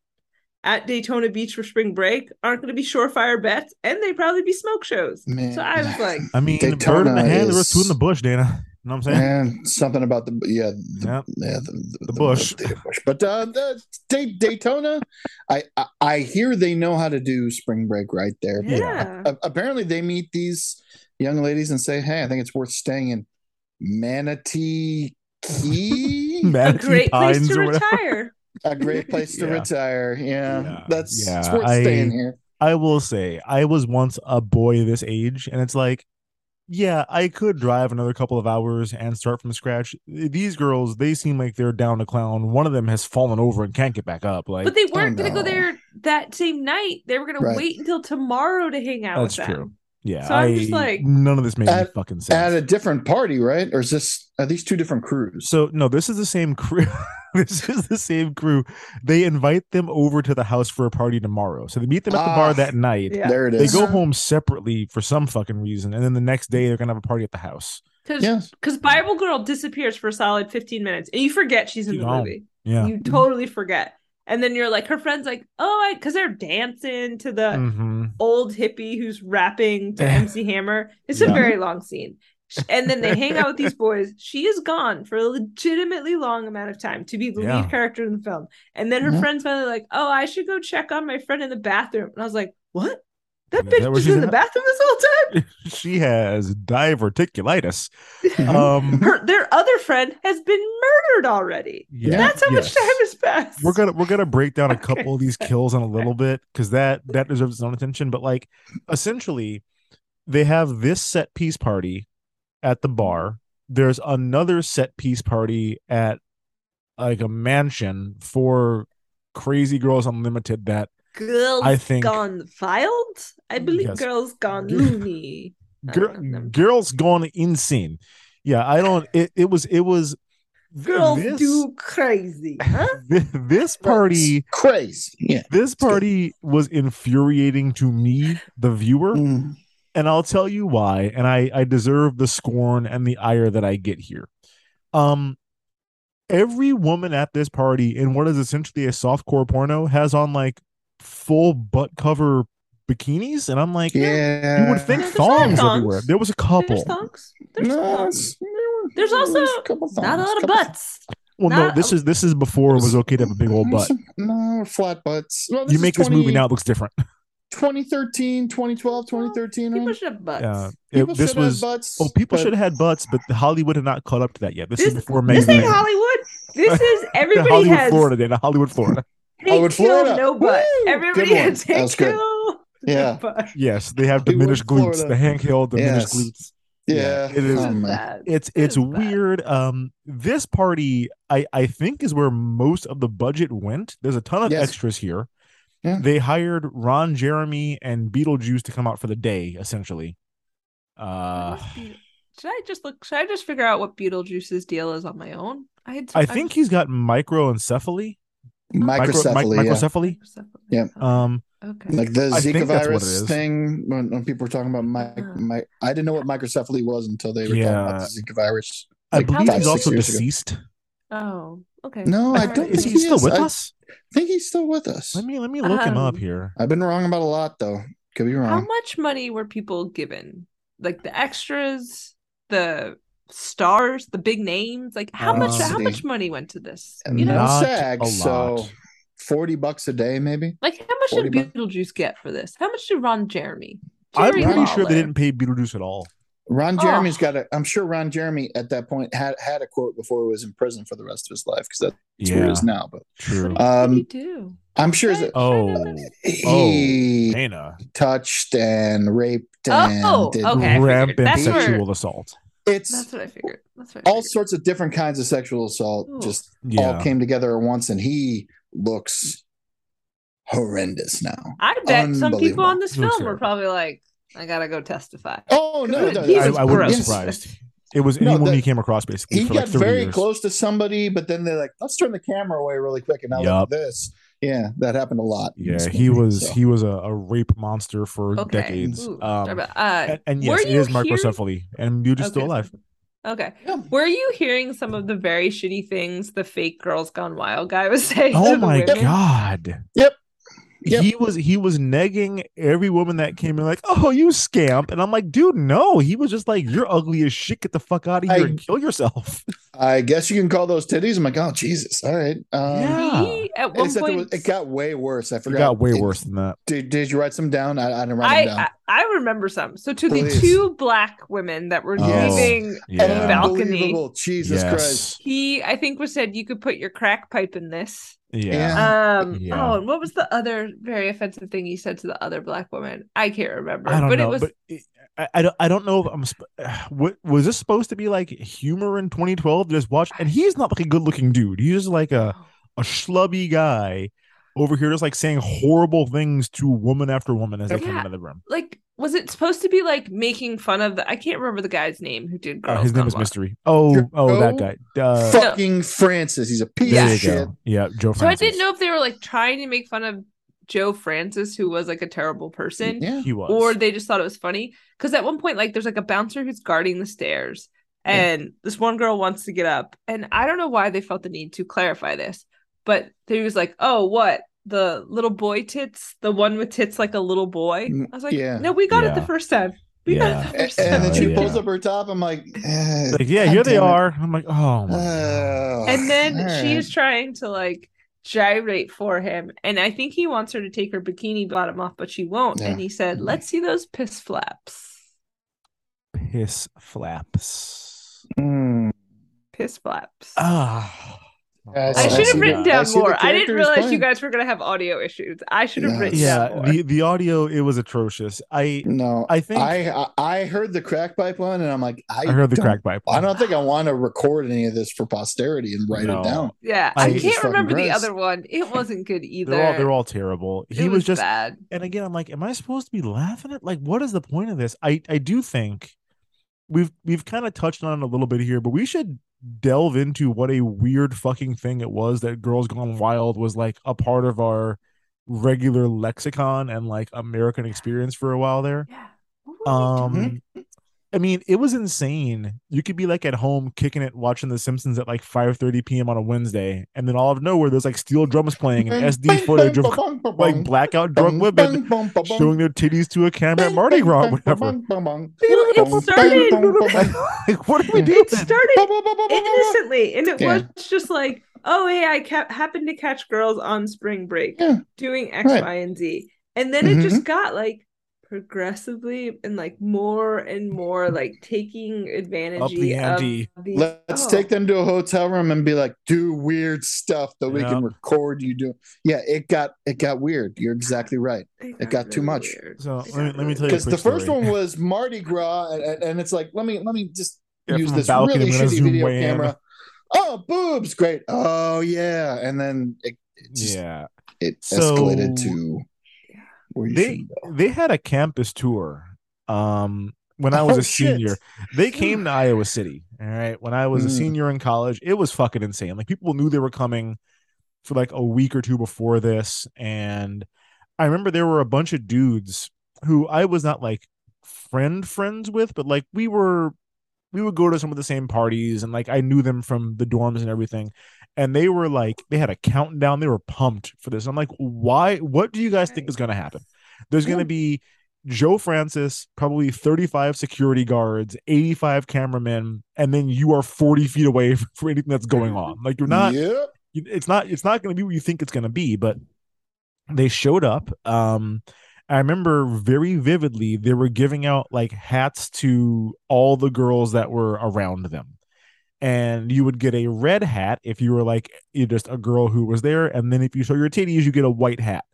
at Daytona Beach for spring break aren't going to be surefire bets, and they probably be smoke shows. Man. So I was like, <laughs> I mean, bird in the hand, there was two in the bush, Dana. You know what I'm saying? And something about the yeah the, Yep. yeah the, the, bush. the bush. But uh, the Day- Daytona, I, I I hear they know how to do spring break right there. Yeah. A- apparently, they meet these young ladies and say, "Hey, I think it's worth staying in Manatee <laughs> Key, a Manatee great place Pines to retire. <laughs> a great place to <laughs> Yeah. retire." Yeah, Yeah. that's it's worth I- staying here. I will say, I was once a boy this age, and it's like, yeah, I could drive another couple of hours and start from scratch. These girls, they seem like they're down to clown. One of them has fallen over and can't get back up. Like, But they weren't oh, going to go there that same night. They were going Right. to wait until tomorrow to hang out that's with them. true. Yeah, So I'm I, just like- none of this made any At- fucking sense. At a different party, right? Or is this are these two different crews? So no, this is the same crew. <laughs> <laughs> this is the same crew. They invite them over to the house for a party tomorrow. So they meet them at the Ah, bar that night. Yeah. There it They go home separately for some fucking reason, and then the next day they're gonna have a party at the house. Because Yes. Cause Bible Girl disappears for a solid 15 minutes and you forget she's in She's the gone. movie. Yeah. You totally forget. And then you're like, her friend's like, oh, because they're dancing to the hmm old hippie who's rapping to <laughs> MC Hammer. It's a very long scene. And then they hang out with these <laughs> boys. She is gone for a legitimately long amount of time to be the Yeah. lead character in the film. And then her Mhm. friend's finally like, oh, I should go check on my friend in the bathroom. And I was like, what? That bitch that was in the bathroom this whole time. <laughs> she has diverticulitis. <laughs> um, Her, their other friend has been murdered already. Yeah. That's how Yes. much time has passed. we're gonna we're gonna break down a couple of these kills in a little bit because that that deserves its own attention. But like, essentially, they have this set piece party at the bar. There's another set piece party at like a mansion for Crazy Girls Unlimited. That Girls I think- gone Filed. I believe Yes. girls gone loony. gir- girls gone insane. Yeah, I don't. It, it was it was Girls this- do crazy, huh? <laughs> Thi- this party crazy yeah this party was infuriating to me the viewer Mm. And i'll tell you why and i i deserve the scorn and the ire that i get here um every woman at this party in what is essentially a softcore porno has on like full butt cover bikinis and i'm like yeah you would think <laughs> thongs thongs. everywhere there was a couple There's thongs. There's No, thongs. it's- There's also there's a couple not a lot of couple butts. well no this is this is before it was okay to have a big old butt no flat butts well, you is make this movie now it looks different <laughs> 2013 2012 2013 People right? should have butts. Yeah, People it, this should have was. butts, oh, people but- should have had butts, but Hollywood had not caught up to that yet. This, This, is before this Megan. ain't Hollywood. This is <laughs> everybody Hollywood, has Florida, Dana. Hollywood, Florida. Take Hollywood, Florida. no butt. Woo! Everybody Good one. has That take good. kill. Yeah. But Yes, they have Hollywood, diminished glutes. Florida. The handheld diminished Yes. glutes. yeah it is. Oh, my. <laughs> It's It it's bad. weird. Um, this party, I I think, is where most of the budget went. There's a ton of Yes. extras here. Yeah. They hired Ron Jeremy and Beetlejuice to come out for the day, essentially. Uh, Should I just look? Should I just figure out what Beetlejuice's deal is on my own? I had. I think he's got microencephaly. Micro- microcephaly yeah. Yeah. Um, Okay. like the Zika think that's what it virus thing when, when people were talking about my, Uh. my I didn't know what microcephaly was until they were talking about the Zika virus. I believe five, he's also years ago. deceased. Oh, okay. No, I don't Is think he still is. with I us? Think he's still with us. Let me let me look him up Um, here. I've been wrong about a lot though. Could be wrong. How much money were people given? Like the extras, the stars, the big names. Like how Uh, much? How much money went to this? And You know, Not SAG, a so lot. forty bucks a day maybe. like how much 40 did Beetlejuice get for this? How much did Ron Jeremy? I'm Jerry pretty sure they didn't pay Beetlejuice at all. Ron Oh. Jeremy's got a. I'm sure Ron Jeremy at that point had had a quote before he was in prison for the rest of his life because that's where he is now. But true. What did he um, do? I'm sure that Oh, he oh, Dana, touched and raped and Oh, did okay. Rampant That's where- sexual assault. it's That's what I figured. That's what I all sorts of different kinds of sexual assault Ooh. just Yeah, all came together at once and he looks horrendous now I bet some people on this He looks film were probably like, "I gotta go testify." oh no, no He I, was I wouldn't be surprised. It was No, anyone the- he came across basically he for got like very years. close to somebody but then they're like let's turn the camera away really quick and now look at this yeah that happened a lot Yeah, this he was so. he was a, a rape monster for Okay. decades. Ooh, Um, uh, and, and yes, it you is microcephaly, and Mute is still Okay. alive. Okay. Yeah. Were you hearing some of the very shitty things the fake Girls Gone Wild guy was saying? Oh to the my women? god! Yep. Yep. He was he was negging every woman that came in like, oh, you scamp, and I'm like, dude, no. He was just like, you're ugly as shit. Get the fuck out of here I- and kill yourself. i guess you can call those titties i'm like oh jesus all right um Yeah. He at one except it, was, it got way worse i forgot. It got way It- worse than that. did, did you write some down i, I didn't write I, them down I I remember some. So to Please. the two black women that were Oh, leaving yeah. the balcony, jesus Yes. christ he I think was said you could put your crack pipe in this. Yeah. Yeah. Um. Yeah. Oh, and what was the other very offensive thing he said to the other black woman? I can't remember. I don't but know, it was but it, I, I don't I don't know if I'm sp- <sighs> what was this supposed to be like humor in 2012 just watch and he's not like a good looking dude. He's just like a a schlubby guy over here just like saying horrible things to woman after woman as they come Yeah. into the room. like was it supposed to be like making fun of the I can't remember the guy's name who did Uh, his name is Mystery. Oh, oh, that guy. Uh, fucking francis he's a piece of shit go. Yeah, Joe. So I didn't know if they were like trying to make fun of Joe Francis, who was like a terrible person, yeah he was. or they just thought it was funny. Because at one point, like, there's like a bouncer who's guarding the stairs, and this one girl wants to get up, and I don't know why they felt the need to clarify this, but he was like, "Oh, what the little boy tits? The one with tits like a little boy?" Mm, I was like, yeah. "No, we got it the first time. We got it the and, first and time." then she Oh, pulls yeah. up her top i'm like, eh, like, yeah, God here they it. are. I'm like, oh my. Oh, and then all she is trying to like gyrate for him. And I think he wants her to take her bikini bottom off, but she won't. Yeah. And he said, Let's see those piss flaps. Piss flaps. Mm. Piss flaps. Ah. Yeah, I should have written the- down see the more. I didn't characters realize you guys were gonna have audio issues. I should have Yeah. written Yeah, down more. the the audio it was atrocious. I No, I think I I I heard the crack pipe one, and I'm like, I, I heard the crack pipe. One. I don't think I want to record any of this for posterity and write No. it down. yeah, I- I, can't remember the other one. It wasn't good either. <laughs> They're all they're all terrible. It He was, just bad. and again, I'm like, am I supposed to be laughing at like what is the point of this? I I do think we've we've kind of touched on it a little bit here, but we should delve into what a weird fucking thing it was that Girls Gone Wild was like a part of our regular lexicon and like American experience for a while there. Yeah. What were we doing? Um, I mean, it was insane. You could be like at home kicking it, watching The Simpsons at like 5:30 p.m. on a Wednesday, and then all of nowhere there's like steel drums playing and SD footage of like blackout drunk women showing their titties to a camera at Mardi Gras, or whatever. <laughs> It started. <laughs> Like, what are we doing? It started innocently, and it Yeah. was just like, oh hey, I ca- happened to catch girls on spring break Yeah. doing X, Y, Right. and Z, and then it Mhm. just got like progressively and like more and more like taking advantage Up the ante. of these. Let's oh. take them to a hotel room and be like, do weird stuff that we can record you do. Yeah, it got it got weird. You're exactly right. It got too really much. weird. So let me let me tell you Because quick the first story. one was Mardi Gras, and, and- and it's like, let me let me just Yeah, use this balcony, really I'm shitty video way in. camera. Oh, boobs, great. Oh yeah, and then it, it just yeah, it So- escalated to where you they they had a campus tour. Um, when I was Oh, a senior, shit. they came to Iowa City. All right, when I was a Mm. senior in college, it was fucking insane. Like people knew they were coming for like a week or two before this, and I remember there were a bunch of dudes who I was not like friend friends with, but like we were we would go to some of the same parties and like I knew them from the dorms and everything. And they were like they had a countdown. They were pumped for this. I'm like, why what do you guys think is gonna happen? There's gonna be Joe Francis, probably 35 security guards, 85 cameramen, and then you are 40 feet away <laughs> from anything that's going on. Like you're not Yep. it's not it's not going to be what you think it's going to be but they showed up um i remember very vividly they were giving out like hats to all the girls that were around them and you would get a red hat if you were like you just a girl who was there and then if you show your titties you get a white hat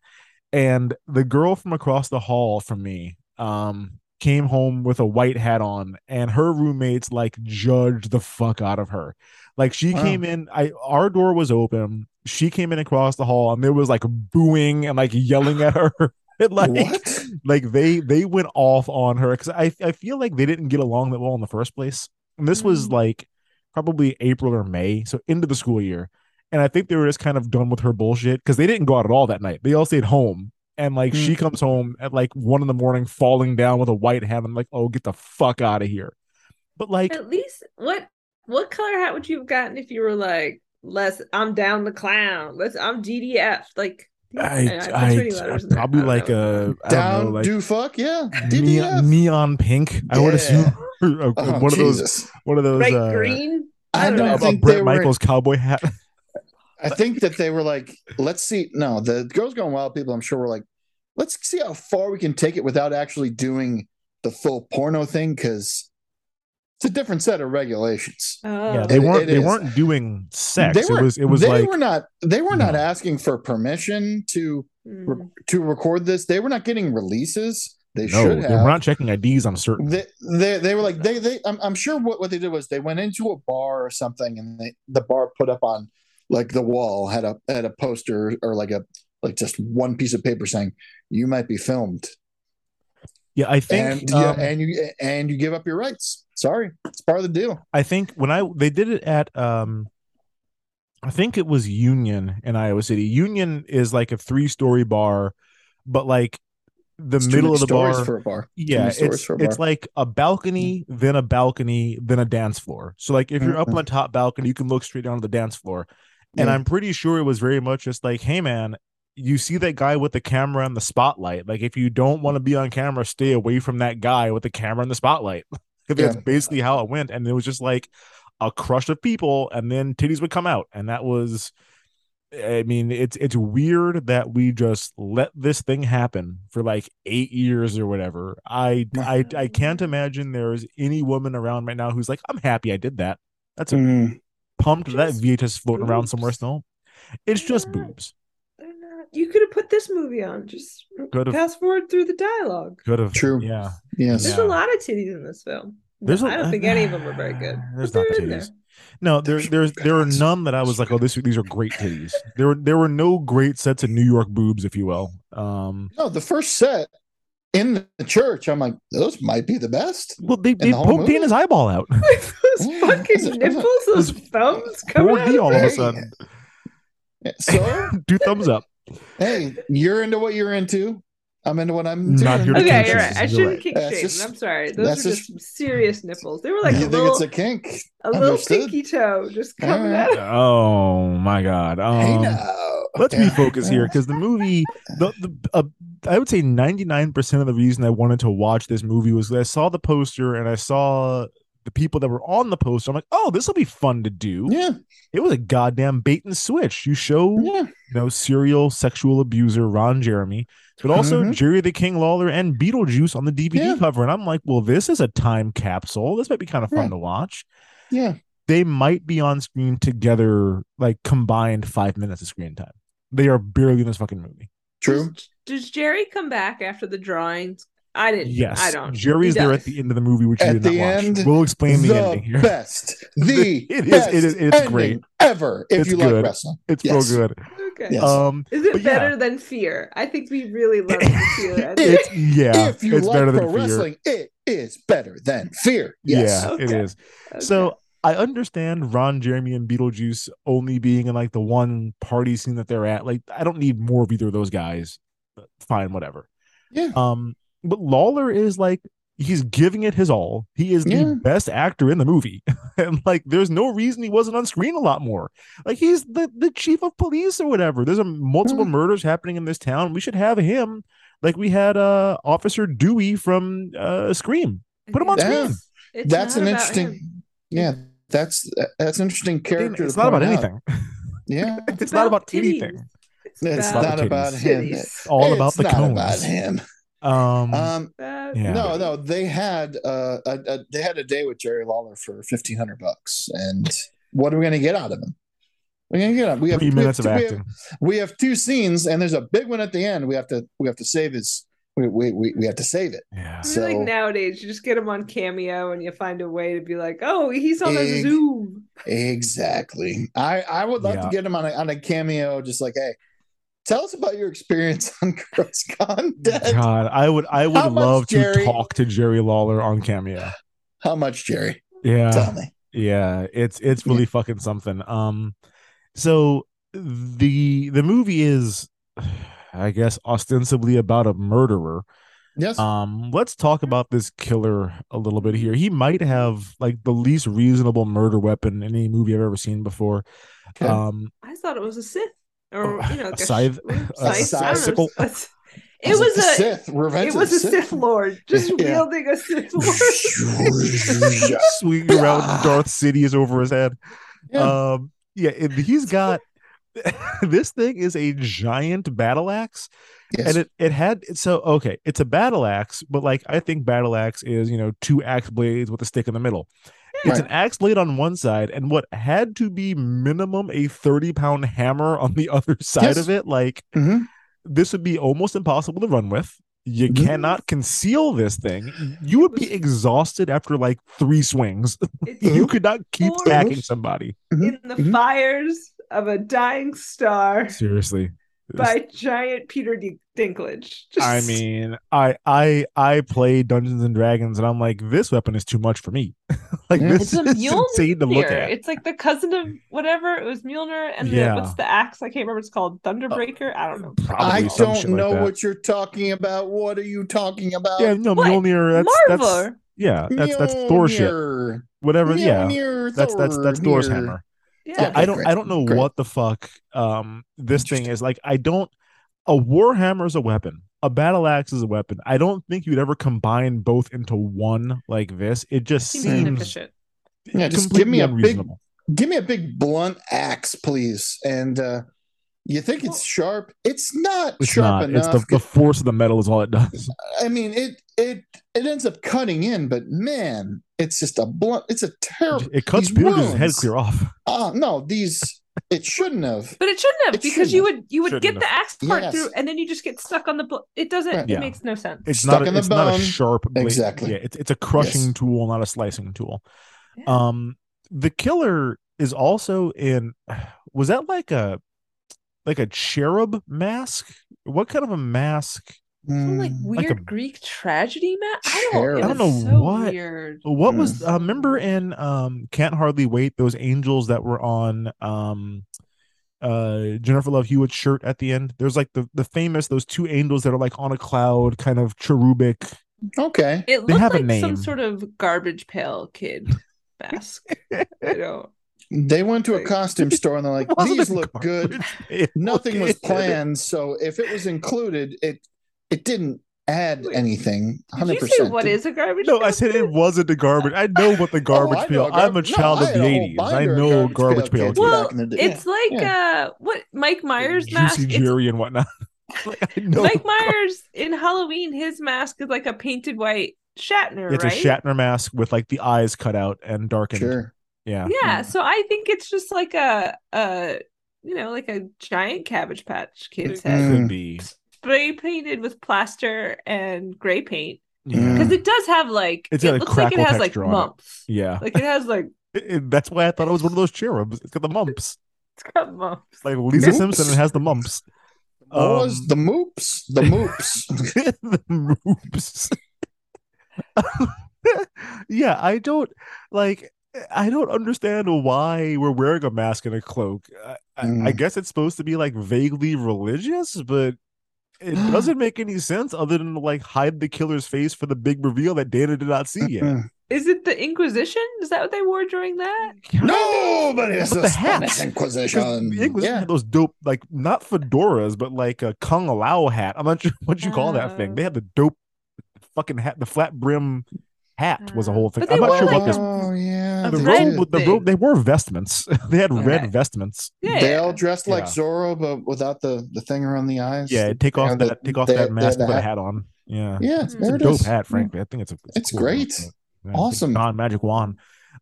and the girl from across the hall from me um came home with a white hat on and her roommates like judged the fuck out of her like she Wow. came in i our door was open she came in across the hall and there was like booing and like yelling at her <laughs> like What? like they they went off on her because I, I feel like they didn't get along that well in the first place and this was Mhm. like probably april or may so into the school year. And i think they were just kind of done with her bullshit because they didn't go out at all that night. They all stayed home. And like she mm. comes home at like one in the morning falling down with a white hat. I'm like oh get the fuck out of here. But like At least what what color hat would you have gotten if you were like, let's I'm down the clown. Let's I'm GDF. Like I, there's I, many letters in there. probably like a a I don't know, Down, like do fuck, yeah. neon, DDF. neon pink. I would assume <laughs> uh, Oh, one of those one of those bright uh, green. I I don't don't know. a think Bret they were. Michaels cowboy hat. <laughs> I think that they were like, let's see. No, the girls going wild people. I'm sure were like, let's see how far we can take it without actually doing the full porno thing because it's a different set of regulations. Oh. yeah, they weren't it they is. weren't doing sex. They it were. was it was they like were not. They were not asking for permission to Mm. to record this. They were not getting releases. They no, should have. they have. were not checking IDs. I'm certain. they, they they were like they they I'm, I'm sure what, what they did was they went into a bar or something and they, the bar put up on like the wall had a had a poster or like a like just one piece of paper saying you might be filmed yeah, I think and yeah, um, and you and you give up your rights sorry it's part of the deal I think when I they did it at um I think it was Union in Iowa City. Union is like a three story bar, but like the It's middle of the bar for a bar yeah it's, for a it's bar. like a balcony then a balcony then a dance floor so like if you're up Mhm. on the top balcony you can look straight down to the dance floor and Yeah. i'm pretty sure it was very much just like hey man you see that guy with the camera and the spotlight like if you don't want to be on camera stay away from that guy with the camera and the spotlight I <laughs> think that's basically how it went and it was just like a crush of people and then titties would come out and that was I mean, it's it's weird that we just let this thing happen for like eight years or whatever. I I <laughs> I can't imagine there's any woman around right now who's like, I'm happy I did that. That's a Mm. pumped that VHS floating around somewhere still. It's just boobs. You could have put this movie on. Just Could've. fast forward through the dialogue. Could have True. Yeah. Yes. There's Yeah. a lot of titties in this film. There's a- I don't think any of them were very good. <sighs> There's not titties. there. No, there there's there are none that I was like, oh, this these are great titties. There were there were no great sets of New York boobs, if you will. Um, No, the first set in the church, I'm like, those might be the best. well, they, In they the whole poked movie? Dana's eyeball out. <laughs> Those Yeah, fucking it's nipples, those thumbs coming out 4D all of a sudden. So, <laughs> Two thumbs up. Hey, you're into what you're into. I'm into what I'm into. Not here to Okay, you're right. I shouldn't right. kink That's shame. just- I'm sorry. Those are just- just some serious nipples. They were like you a think little, it's a kink? a little Understood. pinky toe just coming Alright. out. Oh my god. Um, hey, now. let's Yeah. refocus here because the movie the, the uh, i would say 99% of the reason i wanted to watch this movie was that i saw the poster and i saw the people that were on the poster i'm like oh this will be fun to do Yeah, it was a goddamn bait and switch you show yeah. you know serial sexual abuser ron jeremy but also Mhm. jerry the king lawler and beetlejuice on the dvd Yeah. cover and i'm like well this is a time capsule this might be kind of fun Yeah. to watch Yeah. they might be on screen together like combined five minutes of screen time they are barely in this fucking movie True. Does, does Jerry come back after the drawings? I didn't. Yes, I don't. Jerry's He there at the end of the movie, which you At did not the watch. end, we'll explain the, the ending here. <laughs> best, the It is- best it is- it's great. ever. If It's you good. like wrestling, It's Yes. real good. Okay. Yes. Um, Is it but yeah. better than Fear? I think we really love the <laughs> Fear. it's yeah, if you it's like better pro than fear. wrestling, it is better than fear. Yes. Yeah, it is. Okay. So I understand Ron Jeremy and Beetlejuice only being in like the one party scene that they're at. Like, I don't need more of either of those guys. Fine, whatever. Yeah. Um, but Lawler is like he's giving it his all. He is Yeah. the best actor in the movie, <laughs> and like there's no reason he wasn't on screen a lot more. Like he's the the chief of police or whatever. There's a multiple Mm. murders happening in this town. We should have him. Like we had uh Officer Dewey from uh Scream. Put him on Yeah. screen. It's that's an interesting. him. Yeah, that's that's an interesting character. It's not about out. anything. Yeah, <laughs> It's, not about titties. anything. it's about not the about titties. him. It's All about the not cones. about him. Um, Um, Yeah. no, no, they had uh, a, a they had a day with Jerry Lawler for fifteen hundred bucks, and what are we going to get out of him? We're going to get out. We have three we have, of we have- we have two scenes, and there's a big one at the end. We have to we have to save his. We we we, we have to save it. Yeah. I feel like So nowadays you just get him on cameo and you find a way to be like, oh, he's on the Egg. Zoom. exactly. I I would love Yeah. to get him on a on a cameo, just like hey. Tell us about your experience <laughs> on Girls Gone Dead. God, I would I would How much, love to Jerry? talk to Jerry Lawler on Cameo. How much, Jerry? Yeah. Tell me. Yeah, it's it's really fucking something. Um so the the movie is I guess ostensibly about a murderer. Yes. Um let's talk about this killer a little bit here. He might have like the least reasonable murder weapon in any movie I've ever seen before. Okay. Um I thought it was a Sith. Or, you know, a like scythe- sh- a scythe? I don't know. sickle? It Is was a Sith. Revenge it was a Sith. Sith Lord just <laughs> Yeah. wielding a Sith Lord. <laughs> <laughs> swinging around Darth Sidious over his head. Yeah. Um, yeah, it- he's got this thing is a giant battle axe, Yes. and it it had so okay, it's a battle axe, but like I think battle axe is you know two axe blades with a stick in the middle. It's Right. an axe laid on one side, and what had to be minimum a thirty pound hammer on the <laughs> other side Yes. of it. Like Mhm. this would be almost impossible to run with. You Mhm. cannot conceal this thing. You would be exhausted after like three swings. <laughs> You could not keep Or- stacking somebody. in the Mhm. fires of a dying star Seriously. By giant Peter D- Dinklage. <laughs> I mean, I I I play Dungeons and Dragons, and I'm like, this weapon is too much for me. <laughs> like mm. this it's is Mjolnir. insane to look at. It's like the cousin of whatever. It was Mjolnir and Yeah. the, what's the axe? I can't remember. It's called Thunderbreaker. Uh, I don't know. I don't know that. what you're talking about. What are you talking about? Yeah, no, What? Mjolnir. That's that's Marvel. yeah, that's that's Thor shit. Mjolnir. Yeah, Mjolnir, that's that's that's Thor's Mjolnir. hammer. Yeah. Yeah, I don't great, I don't know great. what the fuck um this thing is like. I don't. A warhammer is a weapon. A battle axe is a weapon. I don't think you'd ever combine both into one like this. It just Seems seems inefficient. Yeah, just give me a big- Give me a big blunt axe, please. And uh You think it's sharp? It's not It's sharp not. enough. It's the, the force of the metal is all it does. I mean, it it it ends up cutting in, but man, it's just a blunt. It's a terrible. It cuts these Beetlejuice's head clear off. Oh no, these it shouldn't have. But it shouldn't have It because you shouldn't would you would get have. the axe part Yes. through and then you just get stuck on the bl- it doesn't Right. it Yeah. makes no sense. It's Stuck not. in A, the it's not a sharp. blade. Exactly. Yeah, it's it's a crushing Yes. tool, not a slicing tool. Yeah. Um, the killer is also in. <sighs> Was that like a like a cherub mask? What kind of a mask? Some, like Mm, weird like a- Greek tragedy mask. I don't, I don't know was so what- Weird. What was Mm. uh, remember in um Can't Hardly Wait those angels that were on um uh Jennifer Love Hewitt's shirt at the end? There's like the the famous those two angels that are like on a cloud, kind of cherubic. okay. It They looked have a like name. some sort of garbage pail kid <laughs> mask. I don't. They went to a costume store and they're like, <laughs> "These look good." garbage pail Nothing was planned, so if it was included, it it didn't add Wait, anything. Did you say what is a garbage? No, pail I said it <laughs> wasn't a garbage. I know what the garbage Oh, I know pail. a I'm a garbage- no, child of the '80s. I know Garbage garbage Pail pail. Kids kids. Well, back in the day. it's like Yeah. uh what Mike Myers mask. Juicy it's- Jerry and whatnot. <laughs> Like, Mike Myers in Halloween, his mask is like a painted white Shatner, It's right? a Shatner mask with like the eyes cut out and darkened. Sure. Yeah. Yeah, so I think it's just like a a you know like a giant Cabbage Patch Kids It head, Mm. could be. spray painted with plaster and gray paint Yeah. because it does have like It's it looks like it has like texture it. mumps. Yeah. Like it has like <laughs> It- it- that's why I thought it was one of those cherubs. It's got the mumps. it's got mumps. Like Lisa Moops. Simpson has the mumps. What was Um, the moops? The moops. <laughs> the moops. <laughs> yeah, I don't like. I don't understand why we're wearing a mask and a cloak. I, I, I Mm. guess it's supposed to be like vaguely religious, but it doesn't <sighs> make any sense other than to like hide the killer's face for the big reveal that Dana did not see yet. Mm. Is it the Inquisition? Is that what they wore during that? Nobody has But a the hats. Inquisition. The Inquisition Yeah. had those dope, like not fedoras, but like a Kung Lao hat. I'm not sure <laughs> what you call that thing. They had the dope fucking hat. The flat brim hat was a Uh, whole thing. I'm not sure wore, what this. Oh yeah. The they red robe, the thing. robe, they wore vestments. <laughs> they had Okay. red vestments. Yeah, They all dressed like Yeah. Zorro, but without the the thing around the eyes. Yeah, take off have that, the- take off they- that mask, the put a hat. hat on. Yeah, Yeah, It's it's there a it dope is. hat. Frankly, I think it's a. It's cool. great. Yeah, Awesome. Non magic wand.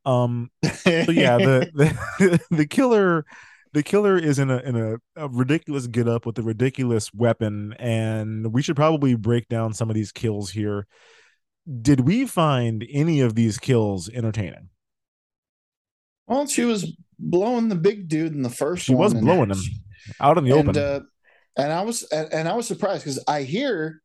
Um, so yeah, the <laughs> the, <laughs> the killer the killer is in a in a, a ridiculous get up with a ridiculous weapon, and we should probably break down some of these kills here. Did we find any of these kills entertaining? Well, she was blowing the big dude in the first She one. was blowing him out in the and, open. Uh, and I was and, and I was surprised because I hear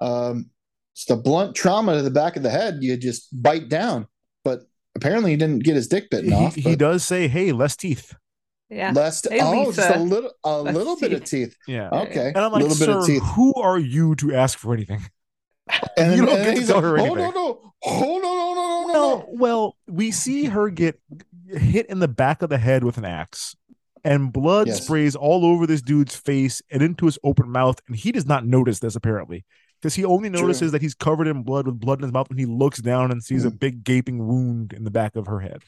um it's the blunt trauma to the back of the head, you just bite down. But apparently he didn't get his dick bitten he, off. he does say, "Hey, less teeth." yeah. less Hey, oh just a little a Less little bit of teeth. teeth. Yeah, Okay. and I'm a like, little bit of "Sir, teeth. who are you to ask for anything?" And you don't and get to tell like, her oh anything. no, no, oh no, no, no, no, no, Well, no. well, we see her get hit in the back of the head with an axe, and blood Yes. sprays all over this dude's face and into his open mouth, and he does not notice this apparently, because he only True. notices that he's covered in blood with blood in his mouth when he looks down and sees a Mhm. big gaping wound in the back of her head.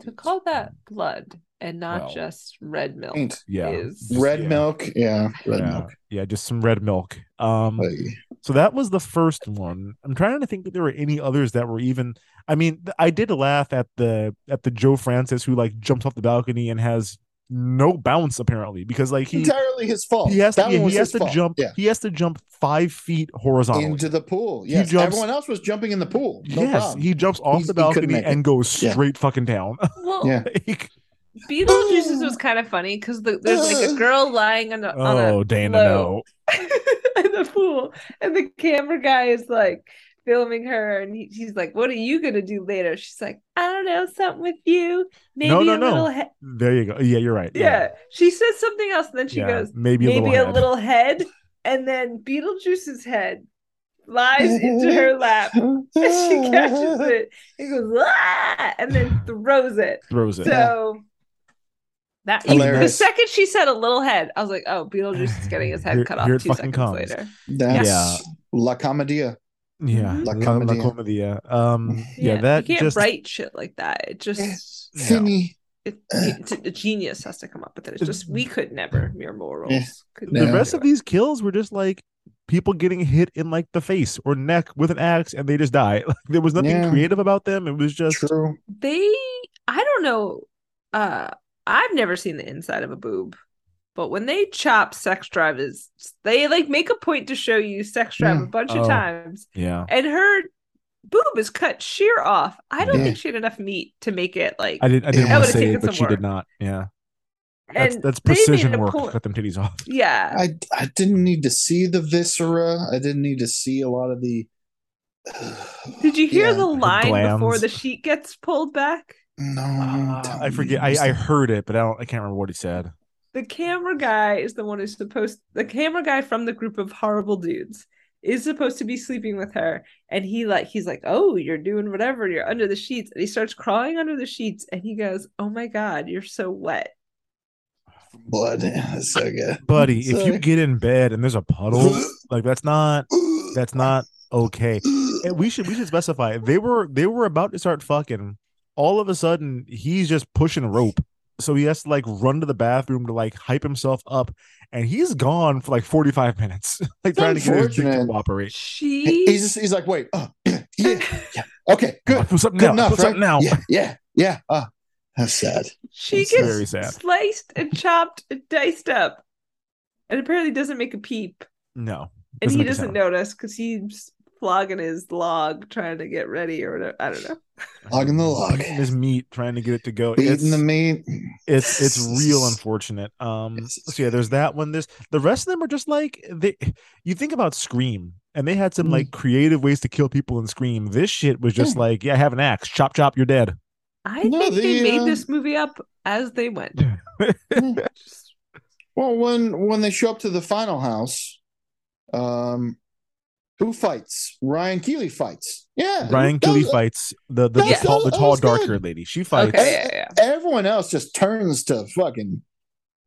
To call that blood and not Well, just red milk Ain't. Yeah, is Red Yeah. milk, yeah, red yeah, milk. yeah, just some red milk. Um, Hey. So that was the first one. I'm trying to think that there were any others that were even. I mean, I did laugh at the at the Joe Francis who like jumps off the balcony and has no bounce apparently because like he entirely his fault. he has to yeah, he has to fault. jump Yeah. he has to jump five feet horizontally. into the pool. He Yes, jumps- everyone else was jumping in the pool. No yes, problem. he jumps off He's- the balcony and goes Yeah. straight fucking down. <laughs> well. Yeah. Like, Beetlejuice's was kind of funny because the, there's like a girl lying on a, on a oh, Dana, float no. <laughs> in the pool, and the camera guy is like filming her, and he, he's like, "What are you gonna do later?" She's like, "I don't know, something with you, maybe No, no, a no. little head." There you go. Yeah, you're right. Yeah. she says something else, and then she Yeah, goes, maybe a "Maybe little a head." little head," and then Beetlejuice's head flies into her lap, <laughs> and she catches it. He goes, "Ah!" and then throws it. Throws it. So that the second she said a little head, I was like, "Oh, Beetlejuice is getting his head cut off here it two fucking seconds comes. later." That's Yeah. La Comedia. yeah, Mhm. La La, La Comedia. Comedia. Um, yeah, Yeah, that you can't just write shit like that. It just No. Finny, it, it's a genius has to come up with it. It's just we could never mere mortals. Yeah. Could the rest of it. these kills were just like people getting hit in like the face or neck with an axe and they just die. <laughs> Like, there was nothing Yeah. creative about them. It was just True. they I don't know. Uh I've never seen the inside of a boob. But when they chop sex drive is they like make a point to show you sex drive Yeah. a bunch Oh. of times. yeah. And her boob is cut sheer off. I don't Yeah. think she had enough meat to make it like I didn't I didn't That want to would've say taken it, but some she did not. Yeah. That's and that's they precision work to cut them titties off. <laughs> Yeah. I I didn't need to see the viscera. I didn't need to see a lot of the. <sighs> Did you hear Yeah. the line before the sheet gets pulled back? No, Uh, I forget. I, I heard it, but I don't. I can't remember what he said. The camera guy is the one who's supposed the camera guy from the group of horrible dudes is supposed to be sleeping with her and he like he's like oh you're doing whatever you're under the sheets and he starts crawling under the sheets and he goes oh my god you're so wet blood. That's so good, <laughs> buddy. If you get in bed and there's a puddle, <laughs> like that's not that's not <laughs> okay. And we should we should specify they were they were about to start fucking. All of a sudden, he's just pushing rope, so he has to like run to the bathroom to like hype himself up, and he's gone for like forty five <laughs> minutes, like trying to get his dick to cooperate. she He's just, he's like, wait, oh, yeah, <clears throat> yeah, yeah. Okay, good, feel something good now. I enough, feel right? something now. Yeah, yeah, yeah. Ah, that's sad. she It's gets very sad. sliced and chopped and diced up and apparently doesn't make a peep No, and he doesn't notice because he's flogging his log trying to get ready or whatever. I don't know. Logging the log, Eating his meat, trying to get it to go. beating It's- the meat. it's it's real <laughs> unfortunate. Um so yeah there's that one. There's the rest of them are just like they you think about scream and they had some Mm. like creative ways to kill people in scream. This shit was just like yeah have an axe. Chop chop you're dead. I No, think they the, made uh, this movie up as they went. <laughs> Well, when when they show up to the final house, um, who fights? Ryan Keeley fights. Yeah, ryan that Keeley fights the the, the That tall, the tall that was dark good. haired lady she fights okay yeah, yeah. Everyone else just turns to fucking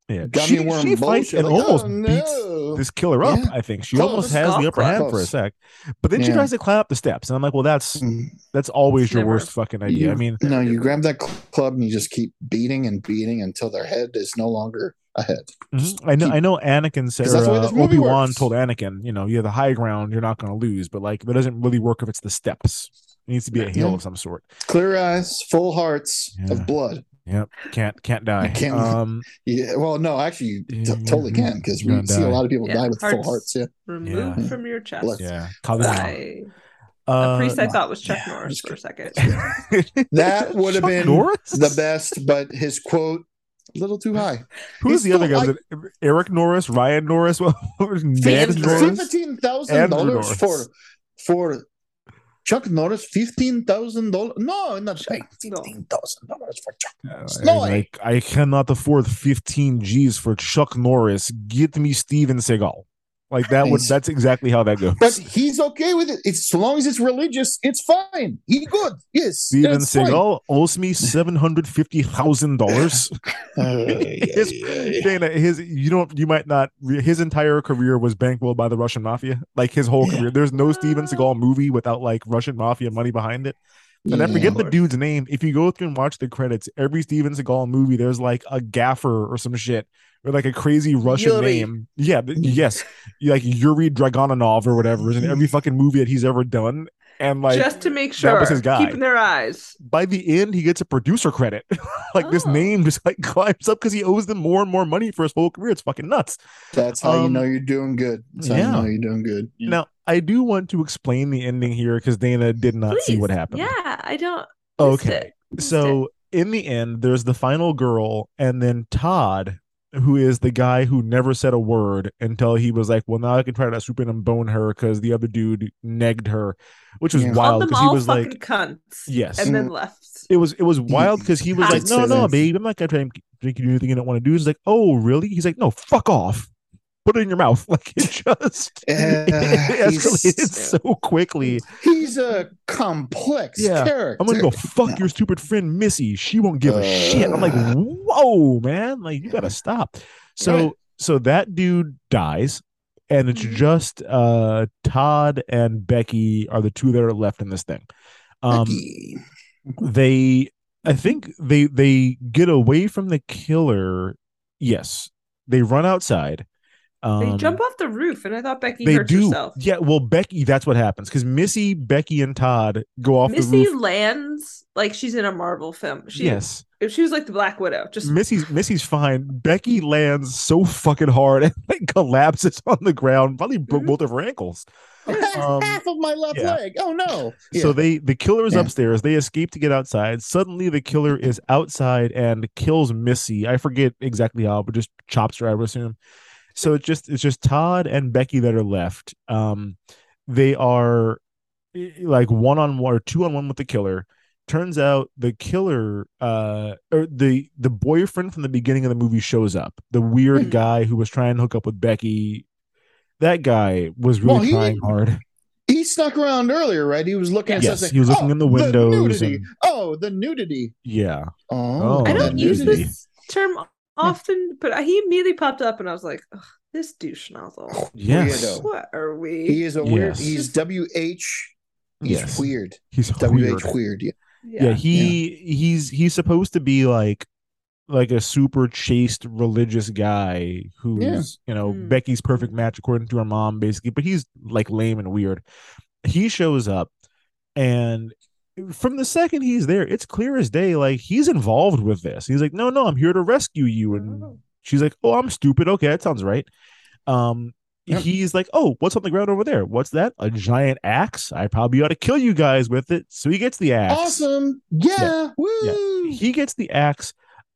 yeah gummy she, worm she fights and Like, almost oh, beats this killer up Yeah. i think she Close. almost has the Golf upper hand for a sec but then she tries to climb up the steps and i'm like well that's Mm. that's always It's your never- worst fucking idea You- i mean no, you grab that club and you just keep beating and beating until their head is no longer ahead. Mhm. I know. keep- I know. Anakin said 'Cause that's the way this movie Obi Wan told Anakin, you know, you have the high ground, you're not going to lose, but like that doesn't really work if it's the steps. It needs to be a hill Yeah. of some sort. Clear eyes, full hearts Yeah. of blood. Yep. Can't can't die. Can't- Um. <laughs> Yeah, well, no, actually, you t- Yeah, totally can because we gonna see a lot of people Yeah, die with full hearts. hearts. Yeah, removed Yeah. from your chest Bless. Yeah. Kagura. by Uh, a priest I thought was Chuck yeah, Norris for a second. <laughs> that would have been Norris? the best, but his quote a little too high. Who's He's the other guy? Was it Eric Norris, Ryan Norris, <laughs> what was Ned Norris? Fifteen thousand dollars for for Chuck Norris. Fifteen thousand dollars? No, not Chuck, fifteen thousand dollars for Chuck. Uh, No. like I cannot afford 15 G's for Chuck Norris. Get me Steven Seagal. Like that would that's exactly how that goes. But he's okay with it. It's, as long as it's religious, it's fine. He good. Yes, Steven fine. Seagal owes me seven hundred fifty thousand dollars. <laughs> <laughs> His, yeah, yeah, yeah. Dana, his you don't you might not his entire career was bankrolled by the Russian mafia. Like his whole Yeah. career. There's no Steven Seagal movie without like Russian mafia money behind it. And I forget the dude's name. If you go through and watch the credits, every Steven Seagal movie, there's like a gaffer or some shit. Or like a crazy Russian Yuri. name. Yeah, <laughs> yes. Like Yuri Dragonov or whatever is in every <laughs> fucking movie that he's ever done. And like just to make that sure, was his guy. keeping their eyes. by the end he gets a producer credit <laughs> like this Oh. name just like climbs up because he owes them more and more money for his whole career it's fucking nuts That's how you Um, know you're doing good. That's how yeah. you know you're doing good. Yeah. now i do want to explain the ending here because dana did not see what happened Yeah, I don't. missed okay it. So in the end there's the final girl and then todd who is the guy who never said a word until he was like well now i can try to swoop in and bone her because the other dude negged her which was Yeah. Wild because he was fucking like cunts. yes and then mm. left. it was it was wild because he was I like, did no, say no, babe, I'm not gonna try and make you do anything you don't want to do. He's like, oh, really? He's like, no, fuck off. Put it in your mouth. <laughs> Like it just <laughs> Uh, it escalated so quickly. He's a complex Yeah, character. I'm gonna go fuck your stupid friend Missy. She won't give a shit. I'm like, Uh. whoa, man, like you gotta stop. So Right. so that dude dies, and it's Mhm. just uh Todd and Becky are the two that are left in this thing. Um Becky. they I think they they get away from the killer. Yes, they run outside. Um, they jump off the roof, and I thought Becky They hurt do. herself. Yeah, well, Becky, that's what happens because Missy, Becky, and Todd go off the Missy roof. lands like she's in a Marvel film. She, Yes. if she was like the Black Widow, just Missy's Missy's fine. Becky lands so fucking hard <laughs> and like collapses on the ground. Probably broke both of her ankles. half, Um, half of my left yeah. leg. Oh no! So they the killer is Yeah. upstairs. They escape to get outside. Suddenly the killer is outside and kills Missy. I forget exactly how, but just chops her, I would assume. So it's just it's just Todd and Becky that are left. Um they are eh, like one on one or two on one with the killer. Turns out the killer uh or the the boyfriend from the beginning of the movie shows up. The weird guy who was trying to hook up with Becky. That guy was really Well, he- trying hard. he snuck around earlier, right? He was looking at Yes, something. he was looking in the windows nudity. and- Oh, the nudity. Yeah. Oh, I Oh, don't use nudity. this term often, but he immediately popped up, and I was like, Ugh, "This douche nozzle." Yes. Weirdo. What are we? He is a weird. Yes. He's W H. He's Yes. weird. He's W weird. H weird. Yeah. Yeah, he he's he's supposed to be like like a super chaste religious guy who's you know Mm. Becky's perfect match according to her mom basically, but he's like lame and weird. He shows up and from the second he's there, it's clear as day like he's involved with this. He's like, "No, no, I'm here to rescue you." And she's like, "Oh, I'm stupid. Okay, that sounds right." Um Yep. he's like, "Oh, what's on the ground over there? What's that? A giant axe? I probably ought to kill you guys with it." So he gets the axe. Awesome. Yeah. Woo. Yeah. He gets the axe.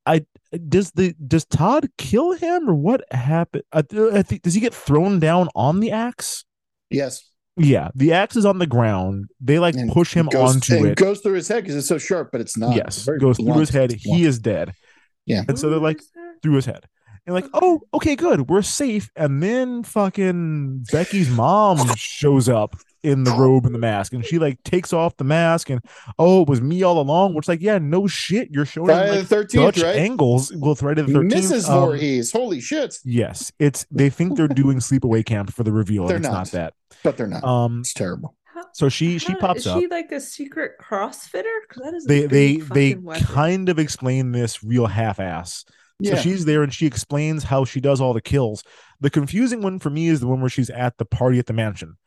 I does the does Todd kill him or what happened? I, I think does he get thrown down on the axe? Yes. Yeah, the axe is on the ground. They like And push him goes, onto and it. Goes through his head because it's so sharp, but it's not. yes, It's very goes through blunt. his head. He is dead. Yeah. And so they're like through his head. And like, oh, okay, good, we're safe. And then fucking Becky's mom <laughs> shows up in the robe and the mask, and she like takes off the mask, and oh, it was me all along. Which like, yeah, no shit, you're showing him, Friday like, the 13th, Dutch right? angles. Well, Friday the thirteenth. Mrs. Voorhees. Holy shit. Yes, it's they think they're doing sleepaway camp for the reveal. They're and it's not. not that. But they're not. Um, it's terrible. so she she pops is up. she like a secret CrossFitter? Because that is a they they they weapon. kind of explain this real half-ass. Yeah. So she's there and she explains how she does all the kills. The confusing one for me is the one where she's at the party at the mansion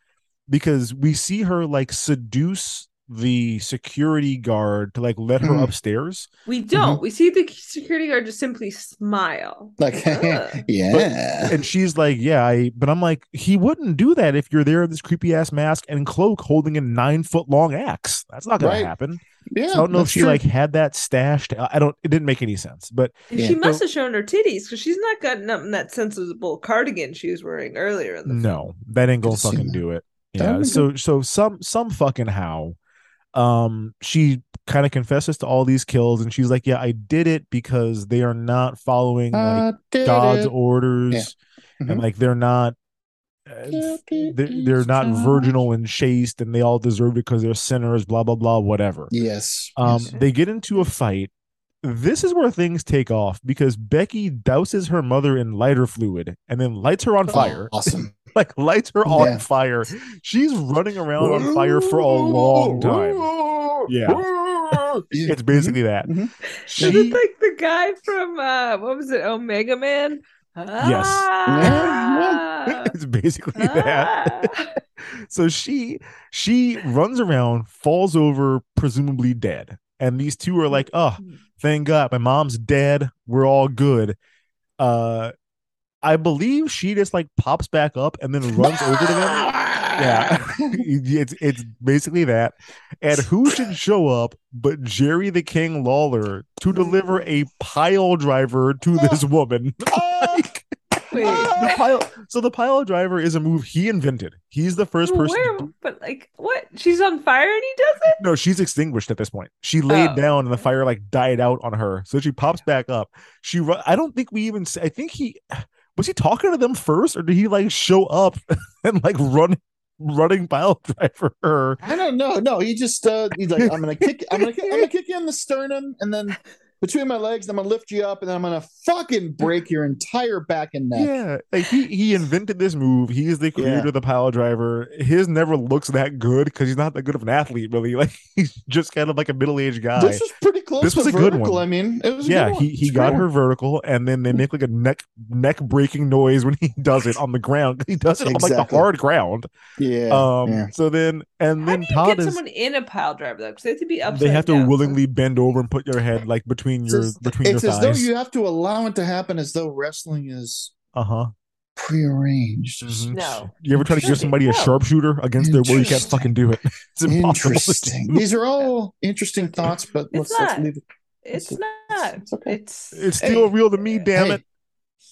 because we see her like seduce the security guard to like let her Mhm. upstairs. We Mm-hmm. don't. We see the security guard just simply smile. Like, <laughs> Ugh. yeah. And she's like, "Yeah, I." But I'm like, he wouldn't do that if you're there in this creepy ass mask and cloak, holding a nine foot long axe. That's not gonna Right. happen. yeah. So I don't know if she true. like had that stashed. I I don't. It didn't make any sense. But Yeah. She must have shown her titties because she's not gotten up in that sensible cardigan she was wearing earlier in the no, that ain't gonna fucking do it. That Yeah. would've been So so some some fucking how, um, she kind of confesses to all these kills, and she's like, "Yeah, I did it because they are not following like God's it. orders, Mhm. and like they're not." uh, they're, they're not virginal and chaste and they all deserve it because they're sinners blah blah blah whatever Yes. um yes. they get into a fight this is where things take off because becky douses her mother in lighter fluid and then lights her on fire Awesome. <laughs> like lights her on Yeah. fire she's running around on fire for a long <laughs> time Yeah. it's basically that Mhm. Is she it like the guy from uh what was it, Omega Man? Ah, <laughs> it's basically that ah. <laughs> so she she runs around falls over presumably dead and these two are like oh thank god my mom's dead we're all good uh i believe she just like pops back up and then runs over to them yeah <laughs> <laughs> it's it's basically that and who should show up but jerry the king lawler to deliver a pile driver to this woman <laughs> like Wait, the pile so the pile driver is a move he invented he's the first person to where? But like, what? She's on fire and he does it. no, she's extinguished at this point. She laid Oh. down and the fire like died out on her. So she pops back up. She I don't think we even I think he was he talking to them first or did he like show up <laughs> and like run running pile <laughs> driver her? I don't know. No, he just uh he's like, I'm gonna <laughs> kick I'm gonna I'm gonna kick you in the sternum and then between my legs, I'm gonna lift you up and then I'm gonna fucking break your entire back and neck. Yeah, like he he invented this move. He's the creator Yeah. of the pile driver. His never looks that good because he's not that good of an athlete, really. Like he's just kind of like a middle aged guy. This was pretty close close. This was to a good one. I mean, it was. A yeah, good one. he he It's a got her vertical, and then they make like a neck neck breaking noise when he does it on the ground. <laughs> He does it on like the hard ground. Yeah. Um. yeah. So then, and How then do you Todd get is. someone in a pile driver though? Because they have to be upside They have to down. willingly bend over and put your head like between It's your as- between it's your as though you have to allow it to happen as though wrestling is Uh huh. Prearranged. Mm-hmm. No. You ever try to give Interesting. somebody a sharpshooter against their will? You can't fucking do it. <laughs> It's impossible. Interesting. These are all <laughs> interesting thoughts, but It's let's, let's not. leave it. It's It's- not. it's okay. It's It's still real to me. Damn Hey, it.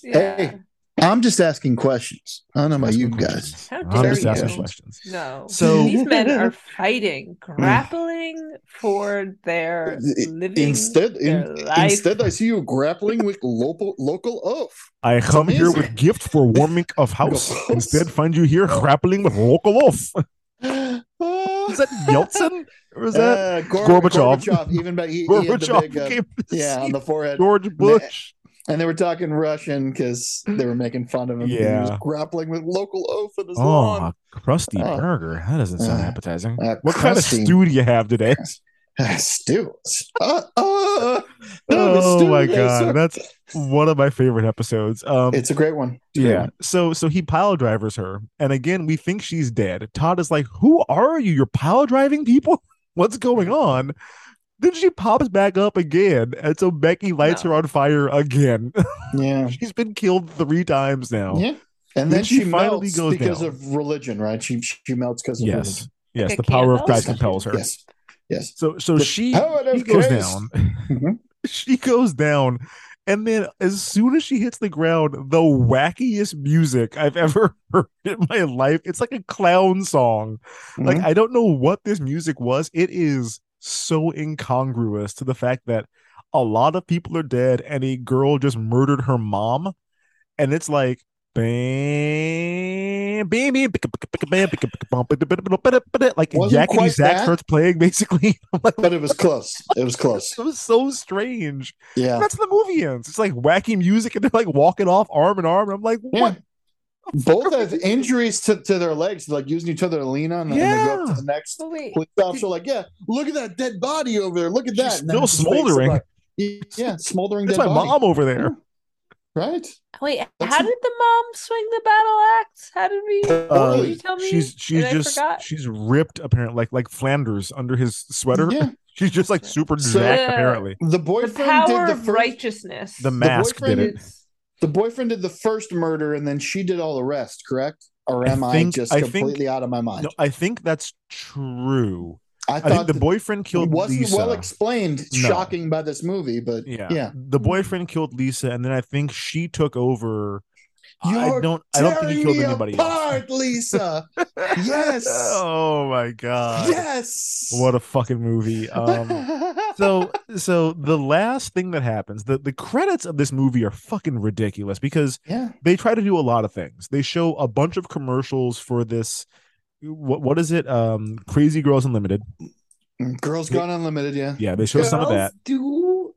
yeah. Hey, I'm just asking questions. I don't know about Asking you questions. guys. How I'm dare just asking you? questions. No. So- these men are fighting, grappling for their <laughs> living. Instead, in, their life. instead, I see you grappling with local local oath. I come here with gift for warming of <laughs> house. House. Instead, find you here grappling with local off. Oh. <gasps> Is that Yeltsin or is that Uh, Gor- Gorbachev? Gorbachev, even better. He, he had the big, uh, yeah, on the forehead. George Bush? And they were talking Russian because they were making fun of him. Yeah, He was grappling with local oath in his Oh, lawn. a Krusty Oh. burger. That doesn't sound Uh, appetizing. uh, what kind of stew do you have today? <laughs> Stew. Uh, uh, <laughs> Oh stew, my god, sir. that's one of my favorite episodes. Um, It's a great one. A great yeah. one. So so he pile drivers her, and again we think she's dead. Todd is like, "Who are you? You're pile driving people? <laughs> What's going on?" Then she pops back up again, and so Becky lights No. her on fire again. <laughs> Yeah. She's been killed three times now. Yeah. And Then then she she, finally melts goes because down. of religion, right? She she melts because of Yes. religion. Yes. Like the power of candle? Christ compels her. Yes. Yes. So so The she, she goes Christ. down. <laughs> Mhm. <laughs> she goes down. And then as soon as she hits the ground, the wackiest music I've ever heard in my life. It's like a clown song. Like Mhm. I don't know what this music was. It is so incongruous to the fact that a lot of people are dead and a girl just murdered her mom. And it's like bam, bam, bam, bam, like Yakety quite starts playing basically. Like, but it was close. It was close. it was so strange. Yeah. That's the movie ends. It's like wacky music and they're like walking off arm in arm. And I'm like, Yeah. What? Both have injuries to, to their legs, like using each other to lean on, and they go up to the next But wait, police officer, like, yeah, look at that dead body over there. Look at that. She's And still it's just face of, smoldering. like, yeah, <laughs> smoldering That's dead my body. mom over there. Right? wait. That's How a- did the mom swing the battle axe? How did we? Uh, Can you tell me? she's she's just she's ripped apparently like like Flanders under his sweater. Yeah. <laughs> She's just like super So- jacked apparently. The the boyfriend power did the of first. righteousness. The mask boyfriend did it. is- The boyfriend did the first murder, and then she did all the rest. Correct? Or am I, think- just I think- completely out of my mind? No, I think that's true. I I thought think the that boyfriend killed Lisa. wasn't Lisa. well explained. No. Shocking by this movie, but yeah. yeah. The boyfriend killed Lisa, and then I think she took over. You're don't. I don't think he killed anybody else. apart, Lisa. <laughs> yes. Oh my god. Yes. What a fucking movie. Um. <laughs> so so the last thing that happens the the credits of this movie are fucking ridiculous because yeah. they try to do a lot of things they show a bunch of commercials for this what what is it um crazy girls unlimited Girls Gone Unlimited, yeah. yeah they show some of that do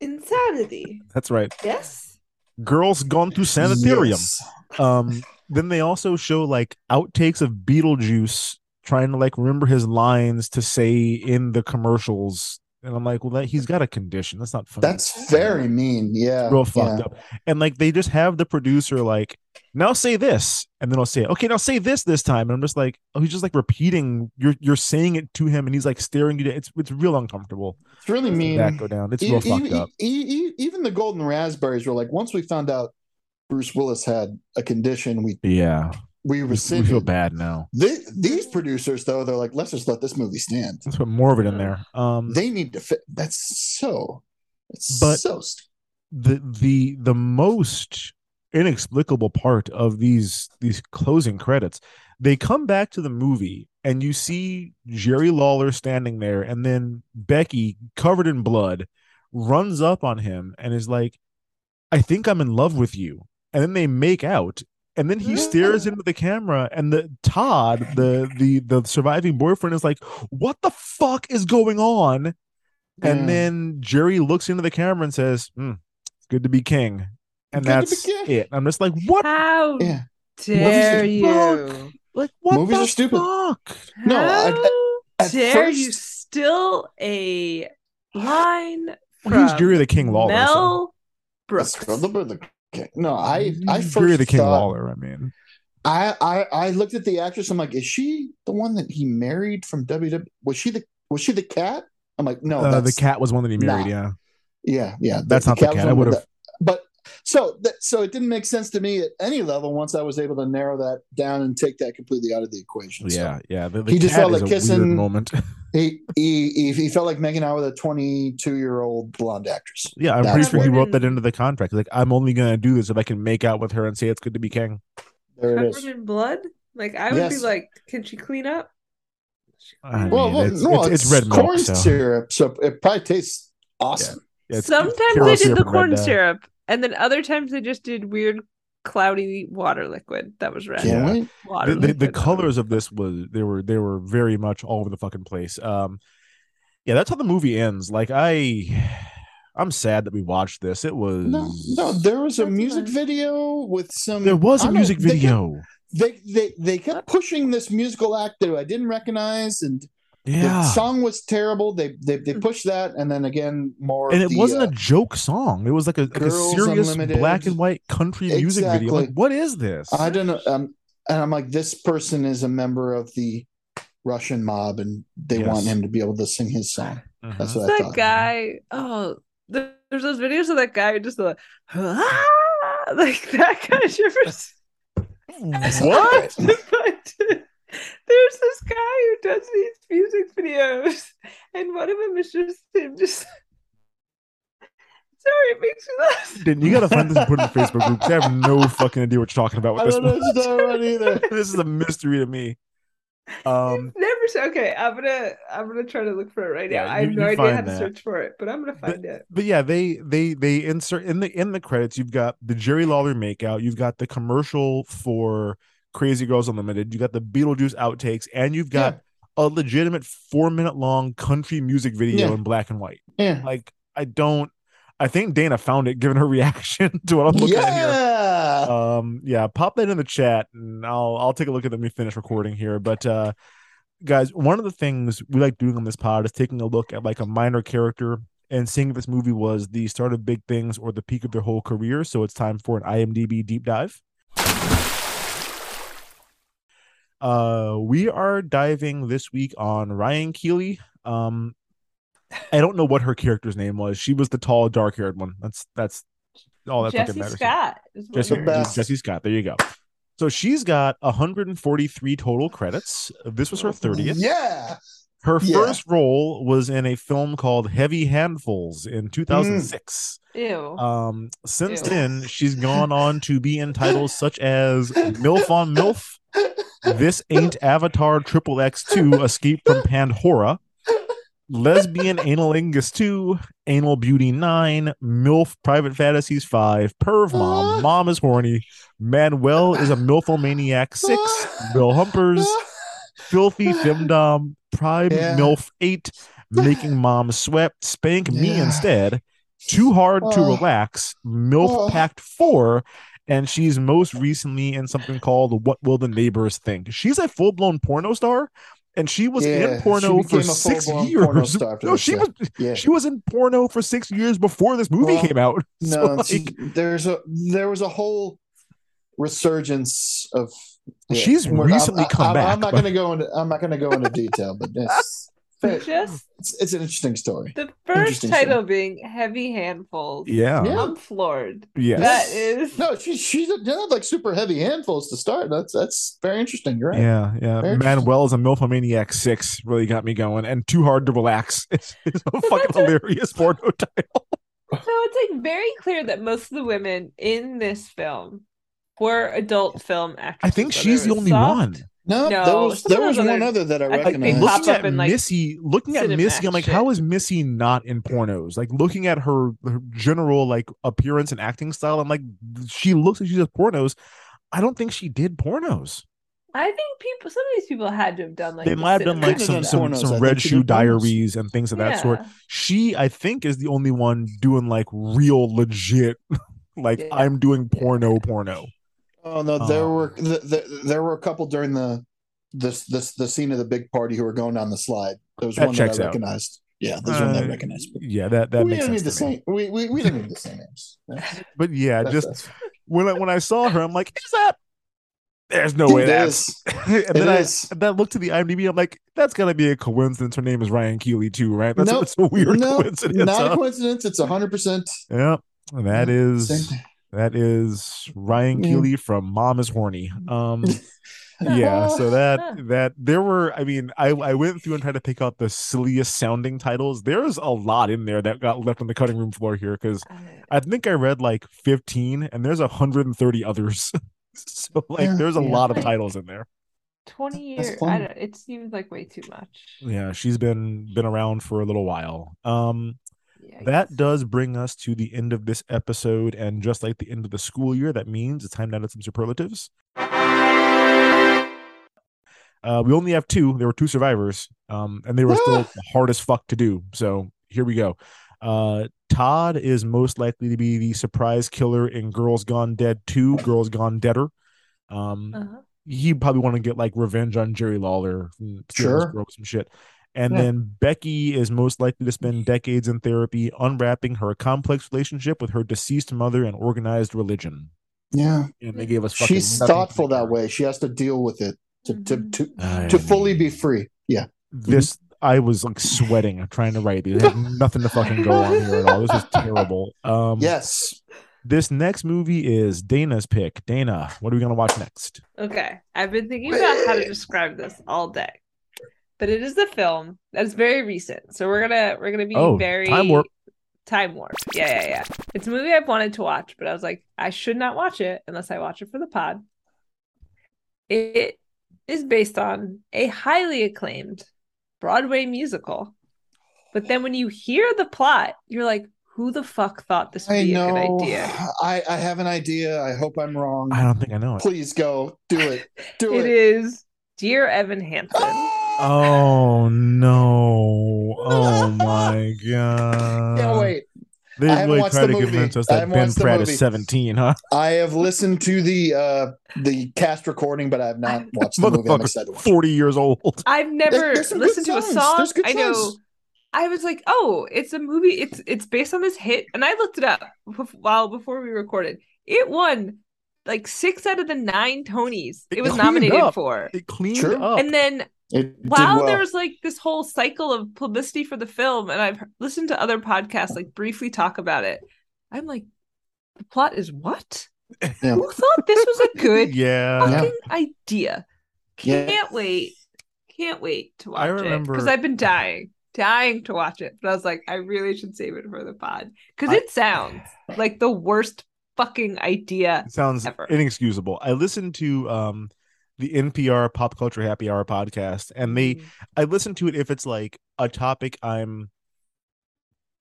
insanity. that's right Yes. girls gone to sanitarium Yes. um then they also show like outtakes of beetlejuice trying to like remember his lines to say in the commercials and i'm like well that he's got a condition that's not funny That's very mean. Yeah. real fucked yeah. up. And like they just have the producer like, now say this, and then I'll say, okay, now say this this time. And I'm just like, oh, he's just like repeating. You're you're saying it to him, and he's like staring you. down. It's it's real uncomfortable. It's really mean. That go down. It's E- real fucked e- up. e- even the golden raspberries were like, once we found out Bruce Willis had a condition, we Yeah, we we, we rescinded. feel bad now. They, these producers, though, they're like, let's just let this movie stand. Let's put more of it in there. Um, They need to fit. That's so. It's But- so. st- the the the most inexplicable part of these these closing credits they come back to the movie and you see jerry lawler standing there and then becky covered in blood runs up on him and is like i think i'm in love with you and then they make out and then he stares into the camera and the todd the the the surviving boyfriend is like what the fuck is going on and Yeah. then jerry looks into the camera and says hmm, it's good to be king and Good that's king. it i'm just like what How Yeah. dare Movies you? like what Movies the are stupid. fuck No, I- How at dare you still a line. Well, he's from Jerry the King Lawler. so- Mel Brooks. Okay. No, I I first Jerry the King thought, Lawler. I mean, I, I I looked at the actress. I'm like, is she the one that he married from WW? Was she the was she the cat? I'm like, no, uh, the cat was one that he married. nah. Yeah, Yeah, yeah. That's not the was cat. one I would've- the- But so that so it didn't make sense to me at any level once I was able to narrow that down and take that completely out of the equation. So yeah, yeah. The, the he just felt is like a weird kissing. moment. <laughs> He, he he he felt like making out with a 22 year old blonde actress. Yeah, I'm That's pretty sure he wrote that into the contract. Like, I'm only gonna do this if I can make out with her and say it's good to be king. There it Covered is. in blood. Like I would be like, can she clean up? I mean, Well, well it's, no, it's, it's red milk. corn So. syrup, so it probably tastes awesome. Yeah, it's- it's Sometimes Karo they did the corn red dye. syrup, and then other times they just did weird, cloudy water liquid that was red. Yeah. Water the, the, the colors of this was they were they were very much all over the fucking place. Um, yeah, that's how the movie ends. Like I, I'm sad that we watched this. It was No, no, there was a That's music fine. video with some. there was a don't know, music they kept- video. They they they kept pushing this musical act that I didn't recognize, and the Yeah, song was terrible. They they they pushed that, and then again more. and it the, wasn't uh, a joke song. It was like a, like a serious Unlimited. black and white country music video. Like, what is this? I don't know. Um, and I'm like, this person is a member of the Russian mob, and they want him to be able to sing his song. Mhm. That's what I that thought. guy. Oh, there's those videos of that guy just like, "Ah!" <laughs> like that kind of you ever see- What? <laughs> but there's this guy who does these music videos, and one of them is just him just. Sorry, it makes me laugh. Then you gotta find this and put it in the Facebook group. 'cause I have no fucking idea what you're talking about with I this. don't know one. what you're talking about either. <laughs> this is a mystery to me. Um, Never. s- Okay, I'm gonna I'm gonna try to look for it right now. Yeah, I have no idea how find to that. search for it, but I'm gonna find it. but yeah, they they they insert in the in the credits. You've got the Jerry Lawler makeout. You've got the commercial for Crazy Girls Unlimited. You got the Beetlejuice outtakes, and you've got a legitimate four minute long country music video Yeah. in black and white. Yeah. Like I don't. I think Dana found it given her <laughs> reaction to what I'm looking at here. Yeah. um yeah pop that in the chat and i'll i'll take a look at it when we finish recording here but uh guys one of the things we like doing on this pod is taking a look at like a minor character and seeing if this movie was the start of big things or the peak of their whole career so it's time for an imdb deep dive uh we are diving this week on ryan keeley um i don't know what her character's name was she was the tall dark haired one that's that's all that fucking Jesse matters Scott. Jesse. Jesse Scott. There you go. So she's got 143 total credits. This was her 30th. Yeah. Her Yeah. first role was in a film called Heavy Handfuls in 2006. Ew. Um, since Ew. then, she's gone on to be in titles such as <laughs> MILF on MILF, This Ain't Avatar Triple X2 Escape from Pandora, Lesbian Analingus 2, Anal Beauty 9, MILF Private Fantasies 5, Perv Mom, <laughs> Mom is Horny, Manuel is a MILFomaniac 6, Bill Humpers, Filthy <laughs> Femdom, Prime Yeah. MILF 8, Making Mom Sweat, Spank Me Yeah. Instead, Too Hard to Oh. Relax, MILF Oh. Pact 4, and she's most recently in something called What Will the Neighbors Think? She's a full blown porno star. And she was Yeah, in porno for six years. porno <laughs> star after no, she yeah. was Yeah. she was in porno for six years before this movie Well, came out. <laughs> So, No, like, there's a there was a whole resurgence of. She's We're- recently come I'm, back, I'm not but- going to go into I'm not going to go into detail, but <laughs> it's, Just it's it's an interesting story. the first Interesting title being Heavy Handfuls. Yeah. Yeah. I'm floored. Yeah, That is No, she she's not like super heavy handfuls to start. That's that's very interesting. You're right. Yeah, yeah. Very interesting. Manuel's a Milfomaniac six really got me going, and Too Hard to Relax <laughs> is is a fucking hilarious porno <laughs> title. so it's like very clear that most of the women in this film were adult film actors. I think she's the only one. No, No, there was there was those one other- other that I I think they recognized. pop looking up at in, like, Missy, looking at Missy, I'm like, shit. how is Missy not in pornos? Like looking at her, her general like appearance and acting style, I'm like, she looks like she does pornos. I don't think she did pornos. I think people, some of these people had to have done like they might have done like some some, pornos. Some red shoe did pornos. diaries and things of that sort. She, I think, is the only one doing like real legit, <laughs> like Yeah. I'm doing porno porno. Oh no, there Um, were th- th- there were a couple during the this this the scene of the big party who were going down the slide. There was That one that I out. recognized. Yeah, those are Uh, not recognized. Yeah, that that we makes don't need sense. the me. same. We, we we don't need the same names. That's- But yeah, that's- just that's- when I, when I saw her, I'm like, is that? There's no It way that's. is. <laughs> and It then I, is. and then I looked to the IMDb. I'm like, that's gotta be a coincidence. Her name is Ryan Keeley too, right? That's, Nope. <laughs> that's a weird no, coincidence. Not huh? a coincidence. It's hundred percent. Yeah, that Yeah, is same. That is Ryan Yeah. Keeley from Mom is Horny. Um, <laughs> yeah. So that <laughs> that there were. I mean, I I went through and tried to pick out the silliest sounding titles. There's a lot in there that got left on the cutting room floor here because I think I read like 15, and there's 130 others. <laughs> so like, Yeah, there's a yeah. lot of titles in there. 20 years. I fun. don't, it seems like way too much. Yeah, she's been been around for a little while. Um, Yikes. that does bring us to the end of this episode, and just like the end of the school year, that means it's time to add some superlatives. Uh, we only have two. There were two survivors, um, and they were still hard as fuck to do. So here we go. Uh, Todd is most likely to be the surprise killer in Girls Gone Dead 2, Girls Gone Deader. Um, Uh-huh. he probably want to get like revenge on Jerry Lawler, Sure. girl some shit. And Yeah. then Becky is most likely to spend decades in therapy, unwrapping her complex relationship with her deceased mother and organized religion. Yeah, And they gave us she's thoughtful that way. She has to deal with it to to to, I to fully be free. Yeah. This I was like sweating trying to write these. I had <laughs> nothing to fucking go on here at all. This is terrible. Um, Yes. This next movie is Dana's pick. Dana, what are we gonna watch next? Okay. I've been thinking about how to describe this all day. But it is a film that's very recent. So we're gonna we're gonna be Oh, very Time Warp. Time Warp. Yeah, yeah, yeah. It's a movie I've wanted to watch, but I was like, I should not watch it unless I watch it for the pod. It is based on a highly acclaimed Broadway musical. But then when you hear the plot, you're like, who the fuck thought this would I be a good idea? I I have an idea. I hope I'm wrong. I don't think I know it. Please go. Do it. Do <laughs> It it. is Dear Evan Hansen. Oh no! Oh <laughs> my god! Can't wait. They I haven't really try to movie. convince us that Ben Platt is seventeen, huh? I have listened to the uh the cast recording, but I have not <laughs> watched the movie. I'm excited to Motherfucker, watch. forty years old. I've never there's some good listened to a song. Good I know. songs. I was like, oh, it's a movie. It's it's based on this hit, and I looked it up while before we recorded. It won like six out of the nine Tonys it, It was nominated up. for. It cleaned Sure. up. And then It did while well. there's like this whole cycle of publicity for the film, and I've listened to other podcasts like briefly talk about it, I'm like, the plot is what? Yeah. Who thought this was a good <laughs> yeah. fucking idea? Can't wait. Can't wait to watch I it remember- because I've been dying, dying to watch it. But I was like, I really should save it for the pod because I- it sounds like the worst fucking idea. It sounds Ever. inexcusable. I listened to um the NPR Pop Culture Happy Hour podcast, and they Mm-hmm. I listen to it if it's like a topic I'm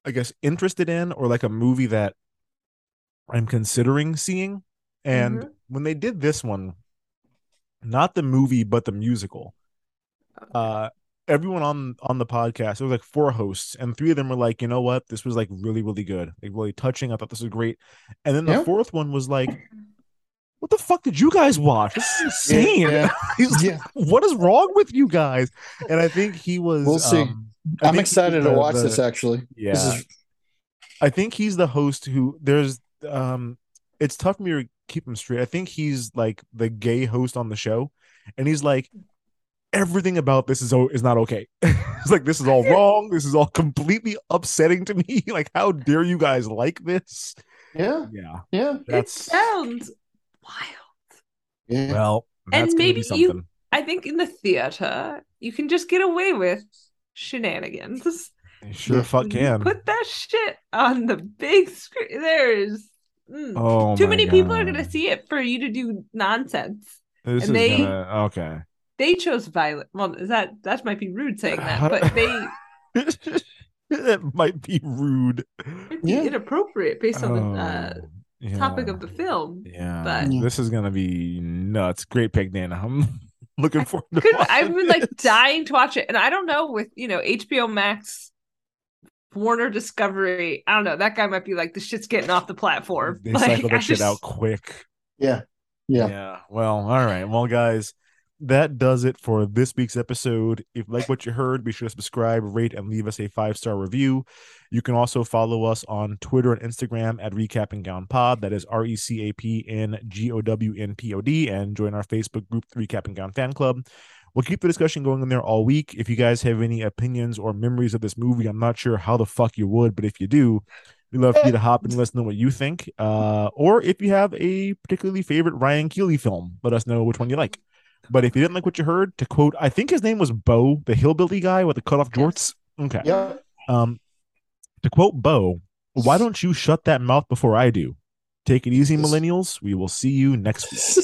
I guess interested in or like a movie that I'm considering seeing. And Mhm. when they did this one, not the movie but the musical, uh everyone on on the podcast, it was like four hosts, and three of them were like, you know what, this was like really, really good. Like really touching. I thought this was great. And then the Yeah. fourth one was like, what the fuck did you guys watch? This is <laughs> insane. Yeah. <laughs> He's like, Yeah. what is wrong with you guys? And I think he was We'll see. um, I I'm excited was to watch the- this actually. Yeah. This is I think he's the host who there's um it's tough for me to keep him straight. I think he's like the gay host on the show, and he's like everything about this is is not okay. <laughs> it's like this is all wrong. This is all completely upsetting to me. Like how dare you guys like this? yeah. Yeah, Yeah. It sounds wild. Yeah. well, And that's gonna be maybe you- I think in the theater you can just get away with shenanigans. You sure fuck can. Put that shit on the big screen. There's mm, oh, too many people are gonna see it for you to do nonsense. This and is they- gonna okay. They chose violent. Well, is that that might be rude saying that, but <laughs> they that might be rude. it'd be Yeah. inappropriate based on the uh, Oh, yeah. topic of the film. Yeah, but- this is gonna be nuts. Great pick, Dana. I'm <laughs> looking forward to Could, I've been like dying to watch it, and I don't know with you know HBO Max, Warner Discovery. I don't know. That guy might be like, "The shit's getting off the platform." They like, cycle I shit just- out quick. Yeah. Yeah. Yeah. Well, all right. Well, guys, that does it for this week's episode. If you like what you heard, be sure to subscribe, rate, and leave us a five star review. You can also follow us on Twitter and Instagram at Recap and Gown Pod. That is R E C A P N G O W N P O D, and join our Facebook group, Recap and Gown Fan Club. We'll keep the discussion going in there all week. If you guys have any opinions or memories of this movie, I'm not sure how the fuck you would, but if you do, we'd love for you to hop in and let us know what you think. Uh, or if you have a particularly favorite Ryan Keeley film, let us know which one you like. But if you didn't like what you heard, to quote, I think his name was Bo, the hillbilly guy with the cutoff jorts. Okay. Yep. Um, to quote Bo, why don't you shut that mouth before I do? Take it easy, millennials. We will see you next week. <laughs>